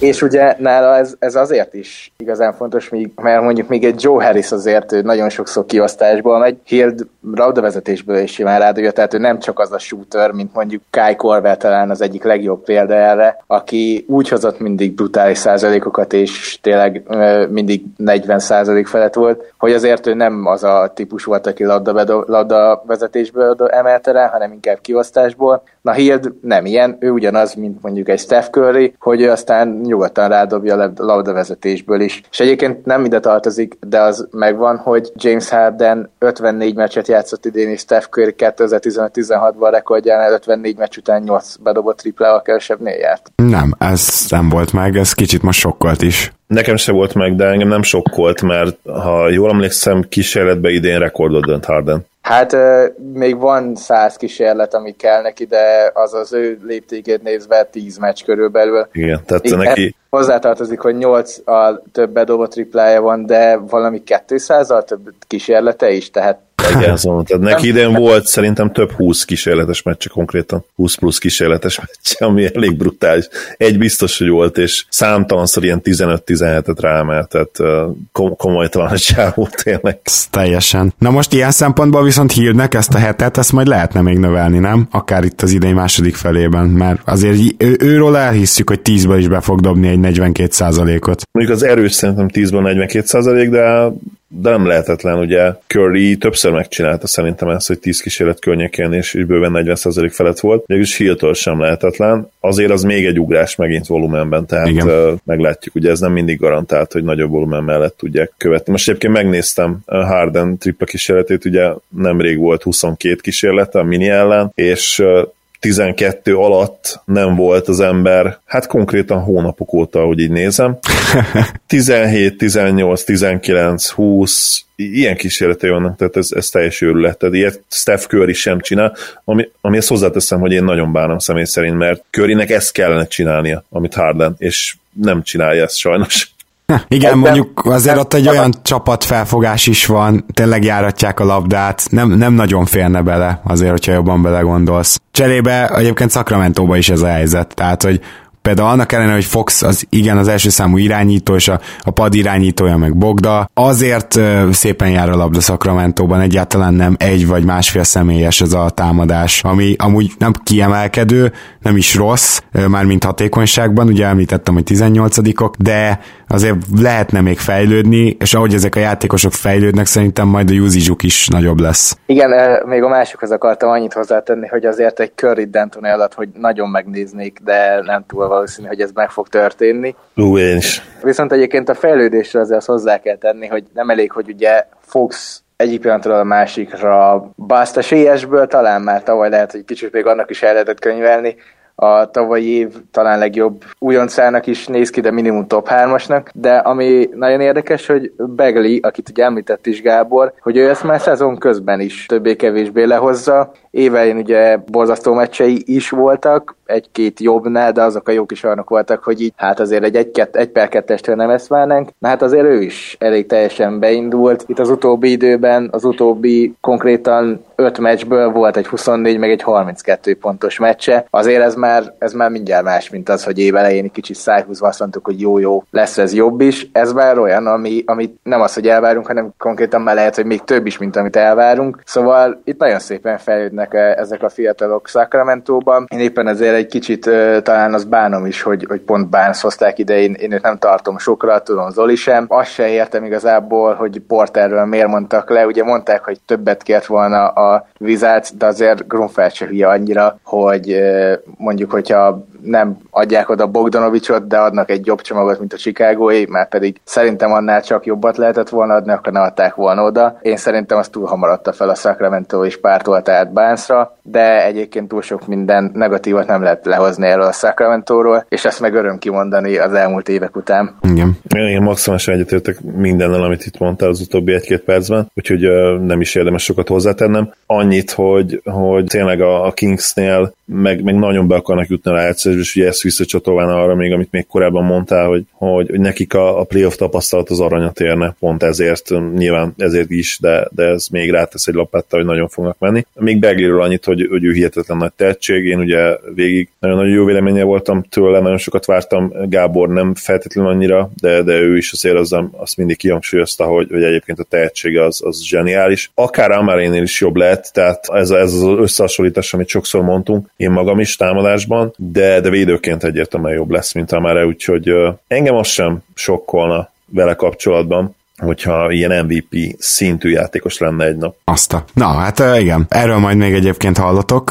És ugye nála ez, ez azért is igazán fontos, mert mondjuk még egy Joe Harris azért ő nagyon sokszor kiosztásból megy, Hild vezetésből is simán rádőjött, tehát ő nem csak az a shooter, mint mondjuk Kai Corver talán az egyik legjobb példa erre, aki úgy hozott mindig brutális százalékokat, és tényleg mindig 40 százalék felett volt, hogy azért ő nem az a típus volt, aki labda, labda vezetésből emelte rá, hanem inkább kiosztásból. Na Hild nem ilyen, ő ugyanaz, mint mondjuk egy Steph Curry, hogy aztán nyugodtan rádobja a labdavezetésből is. És egyébként nem ide tartozik, de az megvan, hogy James Harden 54 meccset játszott idén, és Steph Curry 2015-16-ban rekordjánál 54 meccs után 8 bedobott triplával kevesebbnél járt. Nem, ez nem volt meg, ez kicsit most sokkolt is. Nekem se volt meg, de engem nem sokkolt, mert ha jól emlékszem, kísérletben idén rekordot dönt Harden. Hát még van száz kísérlet, ami kell neki, de az az ő léptékét nézve tíz meccs körülbelül. Igen, tehát Igen, neki... Hozzátartozik, hogy nyolc a több bedobott triplája van, de valami 200-al több kísérlete is, tehát igen, szóval, tehát neki idén volt szerintem több 20 kísérletes meccse konkrétan, 20 plusz kísérletes meccse, ami elég brutális. Egy biztos, hogy volt, és számtalanszor ilyen 15-17-et ráemelt, tehát komolytalan a csávó tényleg. Teljesen. Na most ilyen szempontból viszont hírnek ezt a hetet, ezt majd lehetne még növelni, nem? Akár itt az idei második felében, mert azért ő, őről elhisszük, hogy 10-ből is be fog dobni egy 42 ot Mondjuk az erős szerintem 10-ből 42% de de nem lehetetlen, ugye Curry többször megcsinálta szerintem ezt, hogy 10 kísérlet környékén és bőven 40% felett volt, mégis Hiltől sem lehetetlen, azért az még egy ugrás megint volumenben, tehát Igen. meglátjuk, ugye ez nem mindig garantált, hogy nagyobb volumen mellett tudják követni. Most egyébként megnéztem Harden tripla kísérletét, ugye nemrég volt 22 kísérlete a mini ellen, és 12 alatt nem volt az ember, hát konkrétan hónapok óta, ahogy így nézem. 17, 18, 19, 20, ilyen kísérletei vannak, tehát ez, ez teljes őrület. Tehát ilyet Steph Curry sem csinál, ami, ami ezt hozzáteszem, hogy én nagyon bánom személy szerint, mert Currynek ezt kellene csinálnia, amit Harden, és nem csinálja ezt sajnos. Igen, Ebben, mondjuk azért ott egy olyan csapatfelfogás is van, tényleg járatják a labdát, nem, nem nagyon férne bele, azért, hogyha jobban belegondolsz. Cserébe egyébként Sacramento is ez a helyzet, tehát, hogy Például annak ellenére, hogy Fox az igen az első számú irányító, és a, a pad irányítója meg Bogda, azért ö, szépen jár a labda Sacramento-ban, egyáltalán nem egy vagy másfél személyes ez a támadás, ami amúgy nem kiemelkedő, nem is rossz, mármint hatékonyságban, ugye említettem, hogy 18-ok, de azért lehetne még fejlődni, és ahogy ezek a játékosok fejlődnek, szerintem majd a usage is nagyobb lesz. Igen, még a másikhoz akartam annyit hozzátenni, hogy azért egy Curry D'Antoni alatt, hogy nagyon megnéznék, de nem túl valószínű, hogy ez meg fog történni. Ú, én is. Viszont egyébként a fejlődésre azért azt hozzá kell tenni, hogy nem elég, hogy ugye Fox egyik pillanatról a másikra Bast a sélyesből talán már tavaly lehet, hogy kicsit még annak is el lehetett könyvelni, a tavalyi év talán legjobb újoncának is néz ki, de minimum top 3-asnak, de ami nagyon érdekes, hogy Begli, akit ugye említett is Gábor, hogy ő ezt már szezon közben is többé-kevésbé lehozza, évelején ugye borzasztó meccsei is voltak, egy-két jobbnál, de azok a jók is olyanok voltak, hogy így hát azért egy, egy, egy per kettestől nem ezt várnánk. Na hát azért ő is elég teljesen beindult. Itt az utóbbi időben, az utóbbi konkrétan öt meccsből volt egy 24, meg egy 32 pontos meccse. Azért ez már, ez már mindjárt más, mint az, hogy év elején kicsit szájhúzva azt mondtuk, hogy jó-jó, lesz ez jobb is. Ez már olyan, ami, amit nem az, hogy elvárunk, hanem konkrétan már lehet, hogy még több is, mint amit elvárunk. Szóval itt nagyon szépen fejlődnek ezek a fiatalok Sacramento-ban. Én éppen ezért egy kicsit talán az bánom is, hogy, hogy pont Barnes hozták ide, én, én őt nem tartom sokra, tudom Zoli sem. Azt se értem igazából, hogy Porterről miért mondtak le. Ugye mondták, hogy többet kért volna a vizát, de azért Grunfeld se hülye annyira, hogy mondjuk, hogyha nem adják oda Bogdanovicsot, de adnak egy jobb csomagot, mint a Chicagói, mert pedig szerintem annál csak jobbat lehetett volna adni, akkor ne adták volna oda. Én szerintem az túl hamar adta fel a Sacramento és pártolt át Báncra, de egyébként túl sok minden negatívat nem lehet lehozni erről a Sacramento-ról, és ezt meg öröm kimondani az elmúlt évek után. Igen. Én maximálisan egyetértek mindennel, amit itt mondtál az utóbbi egy-két percben, úgyhogy uh, nem is érdemes sokat hozzátennem. Annyit, hogy, hogy tényleg a, a Kingsnél meg, meg nagyon be akarnak jutni a rájátszásba, és ugye ezt visszacsatolván arra még, amit még korábban mondtál, hogy, hogy, hogy nekik a, a playoff tapasztalat az aranyat érne, pont ezért, nyilván ezért is, de, de ez még rátesz egy lapátta, hogy nagyon fognak menni. Még Begliről annyit, hogy, hogy ő hihetetlen nagy tehetség, én ugye végig nagyon-nagyon jó véleménye voltam tőle, nagyon sokat vártam, Gábor nem feltétlenül annyira, de, de ő is azért az, azt mindig kihangsúlyozta, hogy, hogy egyébként a tehetsége az, az zseniális. Akár Amarénél is jobb lett, tehát ez, ez az összehasonlítás, amit sokszor mondtunk, én magam is támadásban, de, de védőként egyértelműen jobb lesz, mint Amare, úgyhogy engem az sem sokkolna vele kapcsolatban hogyha ilyen MVP szintű játékos lenne egy nap. Azt a. Na, hát igen. Erről majd még egyébként hallotok.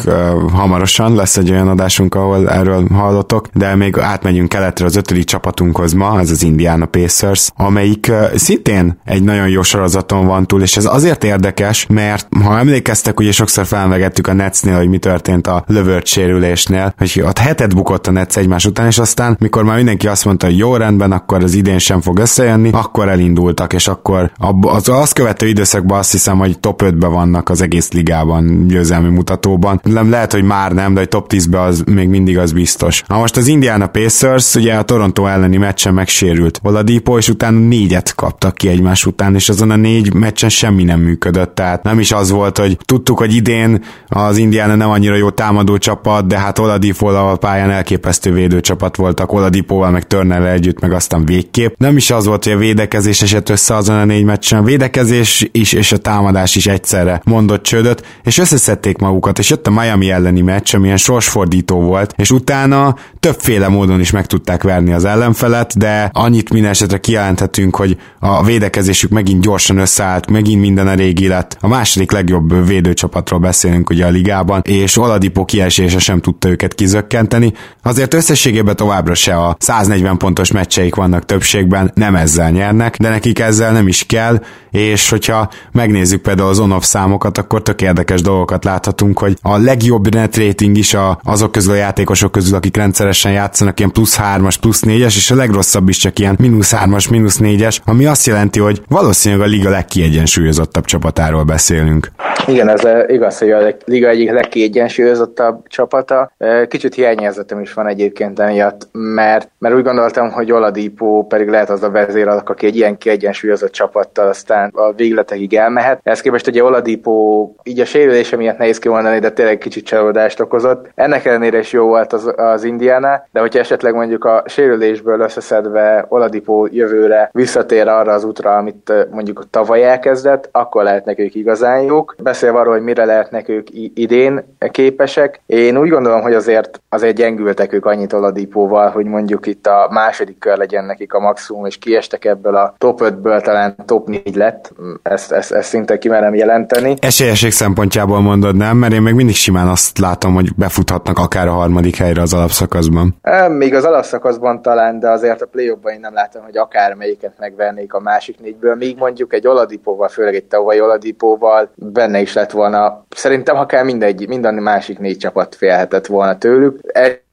Hamarosan lesz egy olyan adásunk, ahol erről hallotok, de még átmegyünk keletre az ötödik csapatunkhoz ma, ez az Indiana Pacers, amelyik szintén egy nagyon jó sorozaton van túl, és ez azért érdekes, mert ha emlékeztek, ugye sokszor felvegettük a Netsnél, hogy mi történt a lövört sérülésnél, hogy ott hetet bukott a Nets egymás után, és aztán, mikor már mindenki azt mondta, hogy jó rendben, akkor az idén sem fog összejönni, akkor elindultak, és akkor az azt követő időszakban azt hiszem, hogy top 5-ben vannak az egész ligában győzelmi mutatóban. Nem lehet, hogy már nem, de hogy top 10-ben az még mindig az biztos. Na most az Indiana Pacers ugye a Toronto elleni meccsen megsérült Oladipo, és utána négyet kaptak ki egymás után, és azon a négy meccsen semmi nem működött, tehát nem is az volt, hogy tudtuk, hogy idén az Indiana nem annyira jó támadó csapat, de hát Oladipo a pályán elképesztő védőcsapat voltak, Oladipóval meg Turnerrel együtt, meg aztán végképp. Nem is az volt, hogy a védekezés esett össze azon a négy meccsen. A védekezés is és a támadás is egyszerre mondott csődöt, és összeszedték magukat, és jött a Miami elleni meccs, amilyen sorsfordító volt, és utána többféle módon is meg tudták verni az ellenfelet, de annyit minden esetre kijelenthetünk, hogy a védekezésük megint gyorsan összeállt, megint minden a régi lett. A második legjobb védőcsapatról beszélünk ugye a ligában, és Oladipo kiesése sem tudta őket kizökkenteni. Azért összességében továbbra se a 140 pontos meccseik vannak többségben, nem ezzel nyernek, de nekik ezzel ezzel nem is kell, és hogyha megnézzük például az on számokat, akkor tök érdekes dolgokat láthatunk, hogy a legjobb net rating is a, azok közül a játékosok közül, akik rendszeresen játszanak, ilyen plusz 3-as, plusz 4-es, és a legrosszabb is csak ilyen mínusz 3-as, mínusz 4-es, ami azt jelenti, hogy valószínűleg a liga legkiegyensúlyozottabb csapatáról beszélünk. Igen, ez igaz, hogy a liga egyik legkiegyensúlyozottabb csapata. Kicsit hiányérzetem is van egyébként emiatt, mert, mert úgy gondoltam, hogy Oladipo pedig lehet az a vezéralak, aki egy ilyen kiegyensúlyozott csapattal aztán a végletekig elmehet. Ezt képest ugye Oladipo így a sérülése miatt nehéz kimondani, de tényleg kicsit csalódást okozott. Ennek ellenére is jó volt az, az Indiana, de hogyha esetleg mondjuk a sérülésből összeszedve Oladipo jövőre visszatér arra az útra, amit mondjuk tavaly elkezdett, akkor lehetnek ők igazán jók beszélve arról, hogy mire lehetnek ők idén képesek. Én úgy gondolom, hogy azért, azért gyengültek ők annyit Oladipóval, hogy mondjuk itt a második kör legyen nekik a maximum, és kiestek ebből a top 5-ből talán top 4 lett. Ezt, ezt, ezt szinte kimerem jelenteni. Esélyesség szempontjából mondod, nem? Mert én még mindig simán azt látom, hogy befuthatnak akár a harmadik helyre az alapszakaszban. Még az alapszakaszban talán, de azért a play én nem látom, hogy akár melyiket megvernék a másik négyből. Míg mondjuk egy Oladipóval, főleg egy tavalyi Oladipóval benne is lett volna. Szerintem, kell mindegy, minden másik négy csapat félhetett volna tőlük.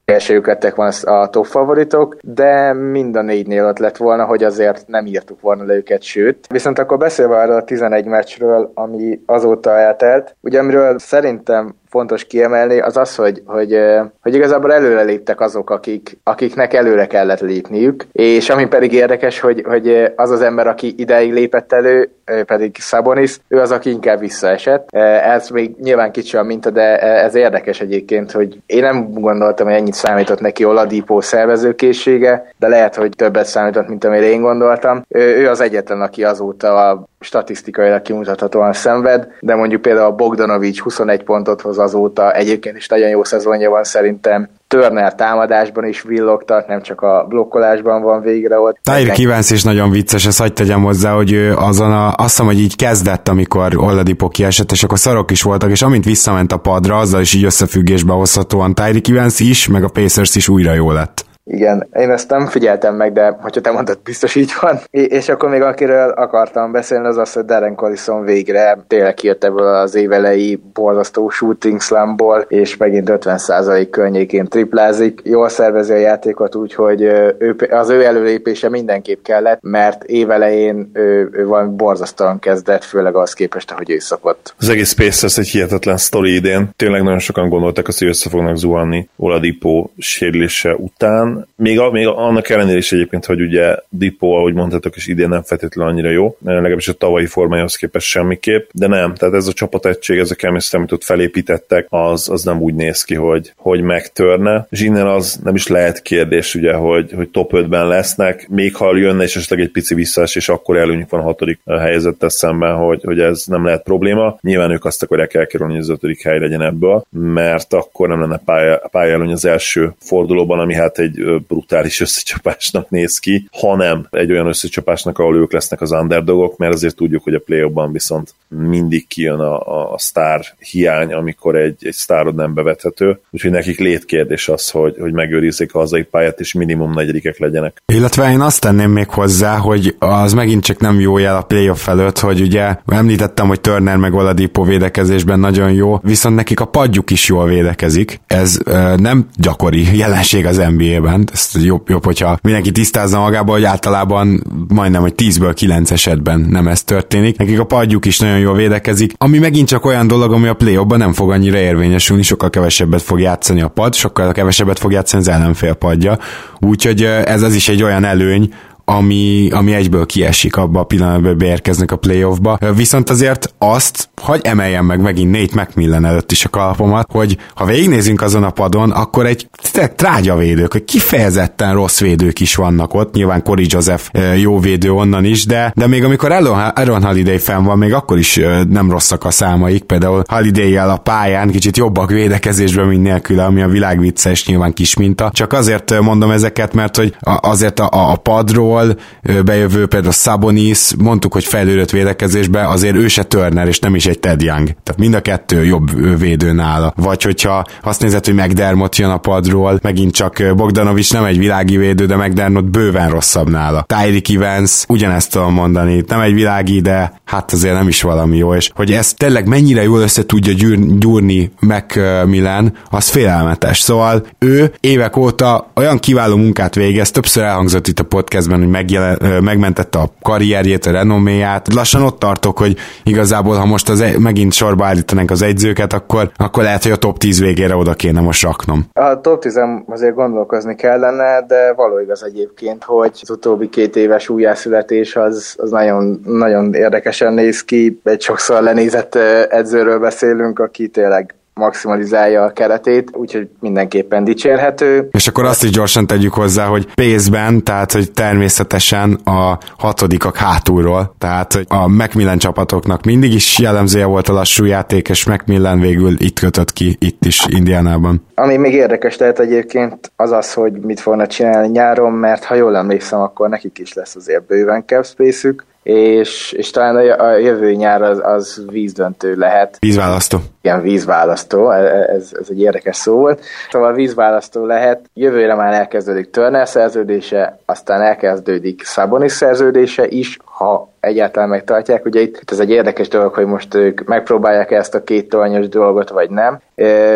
Esélyük lettek volna a top favoritok, de mind a négynél ott lett volna, hogy azért nem írtuk volna le őket, sőt. Viszont akkor beszélve arról a 11 meccsről, ami azóta eltelt, ugye amiről szerintem fontos kiemelni, az az, hogy, hogy, hogy igazából előre léptek azok, akik, akiknek előre kellett lépniük, és ami pedig érdekes, hogy, hogy az az ember, aki ideig lépett elő, pedig Szabonis, ő az, aki inkább visszaesett. Ez még nyilván kicsi a minta, de ez érdekes egyébként, hogy én nem gondoltam, hogy ennyit számított neki Oladipó szervezőkészsége, de lehet, hogy többet számított, mint amire én gondoltam. Ő az egyetlen, aki azóta a statisztikailag kimutathatóan szenved, de mondjuk például a Bogdanovics 21 pontot hoz azóta, egyébként is nagyon jó szezonja van szerintem, Turner támadásban is villogtat, nem csak a blokkolásban van végre ott. Tyre Kivánsz is nagyon vicces, ezt hagyd tegyem hozzá, hogy ő azon a, azt hiszem, hogy így kezdett, amikor Oladipo kiesett, és akkor szarok is voltak, és amint visszament a padra, azzal is így összefüggésbe hozhatóan Tyre Kivánsz is, meg a Pacers is újra jó lett. Igen, én ezt nem figyeltem meg, de hogyha te mondod, biztos így van. És akkor még akiről akartam beszélni, az az, hogy Darren Collison végre tényleg kijött ebből az évelei borzasztó shooting slumból, és megint 50% környékén triplázik. Jól szervezi a játékot, úgyhogy ő, az ő előlépése mindenképp kellett, mert évelején ő, ő valami borzasztóan kezdett, főleg az képest, ahogy ő szokott. Az egész Pacers egy hihetetlen sztori idén. Tényleg nagyon sokan gondoltak azt, hogy össze fognak zuhanni Oladipo sérülése után, még, a, még annak ellenére is egyébként, hogy ugye Dipo, ahogy mondhatok, is idén nem feltétlenül annyira jó, legalábbis a tavalyi formájához képest semmiképp, de nem, tehát ez a csapategység, ez a chemistry, amit ott felépítettek, az, az nem úgy néz ki, hogy, hogy megtörne. Zsiner az nem is lehet kérdés, ugye, hogy, hogy top 5-ben lesznek, még ha jönne és esetleg egy pici visszás, és akkor előnyük van a hatodik helyezettel szemben, hogy, hogy ez nem lehet probléma. Nyilván ők azt akarják elkerülni, hogy az ötödik hely legyen ebből, mert akkor nem lenne pálya, pálya az első fordulóban, ami hát egy brutális összecsapásnak néz ki, hanem egy olyan összecsapásnak, ahol ők lesznek az underdogok, mert azért tudjuk, hogy a play viszont mindig kijön a, a sztár hiány, amikor egy, egy sztárod nem bevethető, úgyhogy nekik létkérdés az, hogy, hogy megőrizzék a hazai pályát, és minimum negyedikek legyenek. Illetve én azt tenném még hozzá, hogy az megint csak nem jó jel a playoff előtt, hogy ugye említettem, hogy Turner meg Oladipo védekezésben nagyon jó, viszont nekik a padjuk is jól védekezik. Ez ö, nem gyakori jelenség az NBA-ben, egyébként, ezt jobb, jobb, hogyha mindenki tisztázza magába, hogy általában majdnem, hogy 10-ből 9 esetben nem ez történik. Nekik a padjuk is nagyon jól védekezik, ami megint csak olyan dolog, ami a play nem fog annyira érvényesülni, sokkal kevesebbet fog játszani a pad, sokkal kevesebbet fog játszani az ellenfél padja. Úgyhogy ez az is egy olyan előny, ami, ami egyből kiesik abba a pillanatban, hogy beérkeznek a playoffba. Viszont azért azt, hogy emeljem meg megint Nate McMillan előtt is a kalapomat, hogy ha végignézünk azon a padon, akkor egy trágya védők, hogy kifejezetten rossz védők is vannak ott, nyilván Cory Joseph jó védő onnan is, de, de még amikor Aaron Holiday fenn van, még akkor is nem rosszak a számaik, például holiday a pályán kicsit jobbak védekezésben, mint nélkül, ami a világ vicces, nyilván kis minta. Csak azért mondom ezeket, mert hogy azért a, a padról Paul bejövő, például Sabonis, mondtuk, hogy fejlődött védekezésbe, azért ő se Turner, és nem is egy Ted Young. Tehát mind a kettő jobb védő nála. Vagy hogyha azt nézed, hogy McDermott jön a padról, megint csak Bogdanovics nem egy világi védő, de McDermott bőven rosszabb nála. Tyreek Evans, ugyanezt tudom mondani, nem egy világi, de hát azért nem is valami jó, és hogy ez tényleg mennyire jól össze tudja gyűr, gyúrni Macmillan, az félelmetes. Szóval ő évek óta olyan kiváló munkát végez, többször elhangzott itt a podcastben, hogy megjelen, megmentette a karrierjét, a renoméját. Lassan ott tartok, hogy igazából, ha most az megint sorba állítanánk az egyzőket, akkor, akkor lehet, hogy a top 10 végére oda kéne most raknom. A top 10 azért gondolkozni kellene, de való igaz egyébként, hogy az utóbbi két éves újjászületés az, az nagyon, nagyon érdekesen néz ki. Egy sokszor lenézett edzőről beszélünk, aki tényleg maximalizálja a keretét, úgyhogy mindenképpen dicsérhető. És akkor azt is gyorsan tegyük hozzá, hogy pénzben, tehát hogy természetesen a hatodikak hátulról, tehát hogy a Macmillan csapatoknak mindig is jellemzője volt a lassú játék, és Macmillan végül itt kötött ki, itt is Indiánában. Ami még érdekes lehet egyébként az az, hogy mit fognak csinálni nyáron, mert ha jól emlékszem, akkor nekik is lesz azért bőven cap space és, és talán a jövő nyár az, az vízdöntő lehet. Vízválasztó. Ilyen vízválasztó, e, e, ez, ez egy érdekes szó volt. Szóval vízválasztó lehet, jövőre már elkezdődik Turner szerződése, aztán elkezdődik Sabonis szerződése is, ha egyáltalán megtartják. Ugye itt ez egy érdekes dolog, hogy most ők megpróbálják ezt a két tornyos dolgot, vagy nem.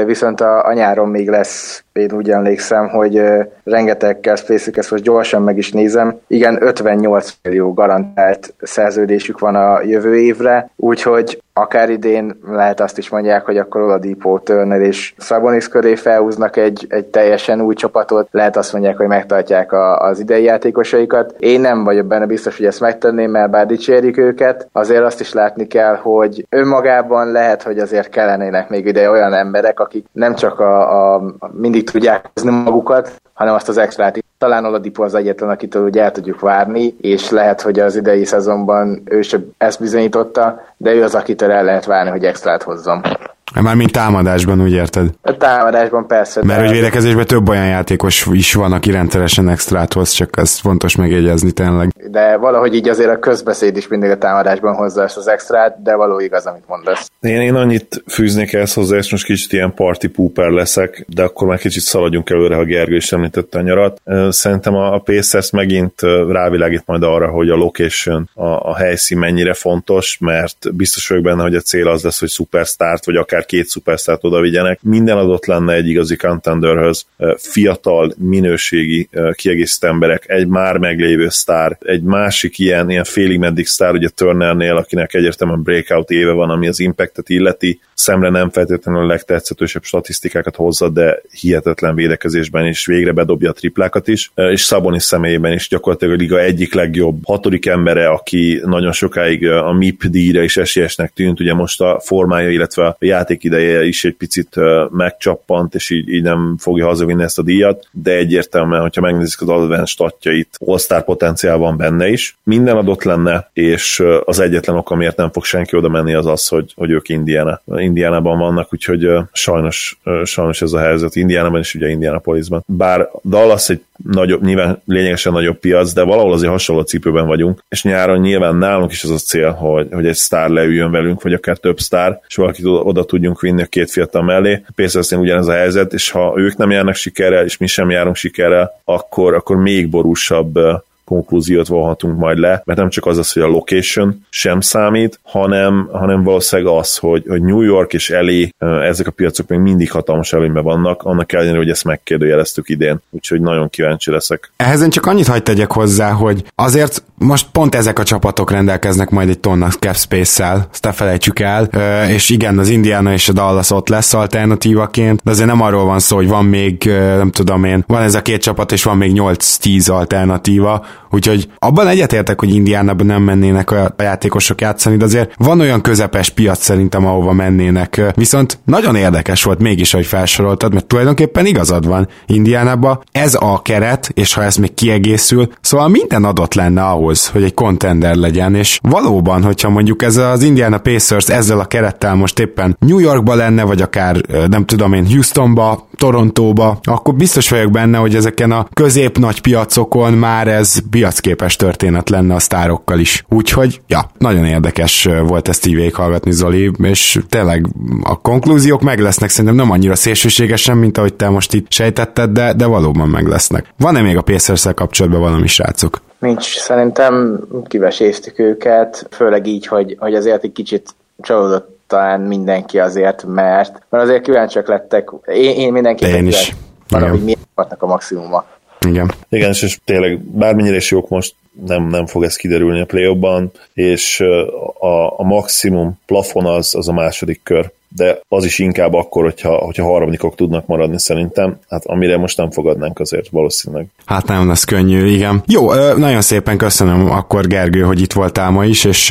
Viszont a, a nyáron még lesz, én úgy emlékszem, hogy rengeteg space ezt most gyorsan meg is nézem. Igen, 58 millió garantált szerződésük van a jövő évre, úgyhogy akár idén lehet azt is mondják, hogy akkor Oladipo, Turner és Szabonis köré felhúznak egy, egy teljesen új csapatot, lehet azt mondják, hogy megtartják a, az idei játékosaikat. Én nem vagyok benne biztos, hogy ezt megtenném, mert bár dicsérjük őket, azért azt is látni kell, hogy önmagában lehet, hogy azért kellenének még ide olyan emberek, akik nem csak a, a mindig tudják magukat, hanem azt az extrát talán Oladipo az egyetlen, akitől ugye el tudjuk várni, és lehet, hogy az idei szezonban ő sem ezt bizonyította, de ő az, akitől el lehet várni, hogy extrát hozzon. Már mint támadásban, úgy érted? A támadásban persze. Mert hogy védekezésben több olyan játékos is van, aki rendszeresen extrát hoz, csak ez fontos megjegyezni tényleg. De valahogy így azért a közbeszéd is mindig a támadásban hozza ezt az extrát, de való igaz, amit mondasz. Én, én annyit fűznék ezt hozzá, és most kicsit ilyen party pooper leszek, de akkor már kicsit szaladjunk előre, ha Gergő is említette a nyarat. Szerintem a Pacers megint rávilágít majd arra, hogy a location, a, a helyszín mennyire fontos, mert biztos vagyok benne, hogy a cél az lesz, hogy superstart, vagy akár két szupersztárt oda vigyenek. Minden adott lenne egy igazi contenderhöz, fiatal, minőségi kiegészítő emberek, egy már meglévő sztár, egy másik ilyen, ilyen félig meddig sztár, ugye Turnernél, akinek egyértelműen breakout éve van, ami az impactet illeti, szemre nem feltétlenül a legtetszetősebb statisztikákat hozza, de hihetetlen védekezésben is végre bedobja a triplákat is, és Szabonis személyében is gyakorlatilag a liga egyik legjobb hatodik embere, aki nagyon sokáig a MIP díjra is esélyesnek tűnt, ugye most a formája, illetve a játék ideje is egy picit megcsappant, és így, így nem fogja hazavinni ezt a díjat, de egyértelműen, hogyha megnézik az advanced statjait, all potenciál van benne is. Minden adott lenne, és az egyetlen ok, amiért nem fog senki oda menni, az az, hogy, hogy ők Indiana. Indiánában vannak, úgyhogy sajnos, sajnos ez a helyzet. Indiánában is ugye Indianapolisban. Bár Dallas egy nagyobb, nyilván lényegesen nagyobb piac, de valahol azért hasonló cipőben vagyunk, és nyáron nyilván nálunk is az a cél, hogy, hogy egy sztár leüljön velünk, vagy akár több sztár, és valakit oda, oda tudjunk vinni a két fiatal mellé. Pénzesztén ugyanez a helyzet, és ha ők nem járnak sikerrel, és mi sem járunk sikerrel, akkor, akkor még borúsabb konklúziót vonhatunk majd le, mert nem csak az az, hogy a location sem számít, hanem, hanem valószínűleg az, hogy, hogy New York és LA, ezek a piacok még mindig hatalmas előnyben vannak, annak ellenére, hogy ezt megkérdőjeleztük idén, úgyhogy nagyon kíváncsi leszek. Ehhez én csak annyit hagyd tegyek hozzá, hogy azért most pont ezek a csapatok rendelkeznek majd egy tonna cap space-szel, ezt ne felejtsük el, és igen, az Indiana és a Dallas ott lesz alternatívaként, de azért nem arról van szó, hogy van még, nem tudom én, van ez a két csapat, és van még 8-10 alternatíva, Úgyhogy abban egyetértek, hogy Indiánában nem mennének a játékosok játszani, de azért van olyan közepes piac szerintem, ahova mennének. Viszont nagyon érdekes volt mégis, hogy felsoroltad, mert tulajdonképpen igazad van Indiánában. Ez a keret, és ha ez még kiegészül, szóval minden adott lenne ahhoz, hogy egy contender legyen, és valóban, hogyha mondjuk ez az Indiana Pacers ezzel a kerettel most éppen New Yorkba lenne, vagy akár nem tudom én Houstonba, Torontóba, akkor biztos vagyok benne, hogy ezeken a közép nagy piacokon már ez piacképes történet lenne a sztárokkal is. Úgyhogy, ja, nagyon érdekes volt ezt így végighallgatni, Zoli, és tényleg a konklúziók meg lesznek, szerintem nem annyira szélsőségesen, mint ahogy te most itt sejtetted, de, de valóban meg lesznek. Van-e még a pacers kapcsolatban valami srácok? Nincs, szerintem kiveséztük őket, főleg így, hogy, hogy azért egy kicsit csalódott talán mindenki azért, mert, mert azért kíváncsiak lettek, én, én mindenképpen én is. Arra, hogy miért a maximuma. Igen. Igen, és, és tényleg bármennyire is jók most, nem, nem fog ez kiderülni a play és a, a maximum plafon az, az a második kör de az is inkább akkor, hogyha, hogyha harmadikok tudnak maradni szerintem, hát amire most nem fogadnánk azért valószínűleg. Hát nem lesz könnyű, igen. Jó, nagyon szépen köszönöm akkor Gergő, hogy itt voltál ma is, és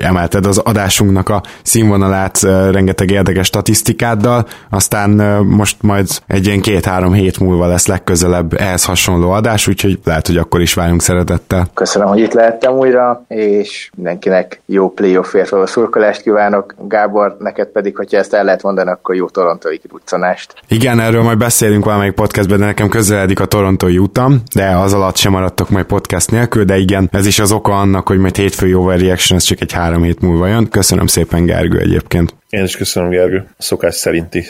emelted az adásunknak a színvonalát rengeteg érdekes statisztikáddal, aztán most majd egy ilyen két-három hét múlva lesz legközelebb ehhez hasonló adás, úgyhogy lehet, hogy akkor is várunk szeretettel. Köszönöm, hogy itt lehettem újra, és mindenkinek jó playoffért való szurkolást kívánok. Gábor, neked pedig, hogyha ezt el lehet mondani, akkor jó torontói kiruccanást. Igen, erről majd beszélünk valamelyik podcastben, de nekem közeledik a torontói utam, de az alatt sem maradtok majd podcast nélkül, de igen, ez is az oka annak, hogy majd hétfői overreaction, ez csak egy három hét múlva jön. Köszönöm szépen, Gergő egyébként. Én is köszönöm, Gergő. A szokás szerinti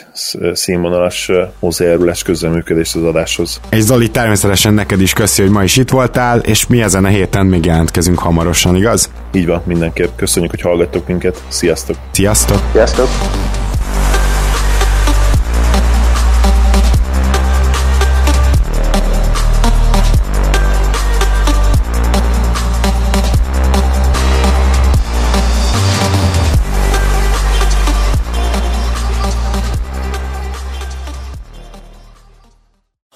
színvonalas hozzájárulás közreműködést az adáshoz. És Zoli, természetesen neked is köszi, hogy ma is itt voltál, és mi ezen a héten még jelentkezünk hamarosan, igaz? Így van, mindenképp. Köszönjük, hogy hallgattok minket. Sziasztok! Sziasztok! Sziasztok!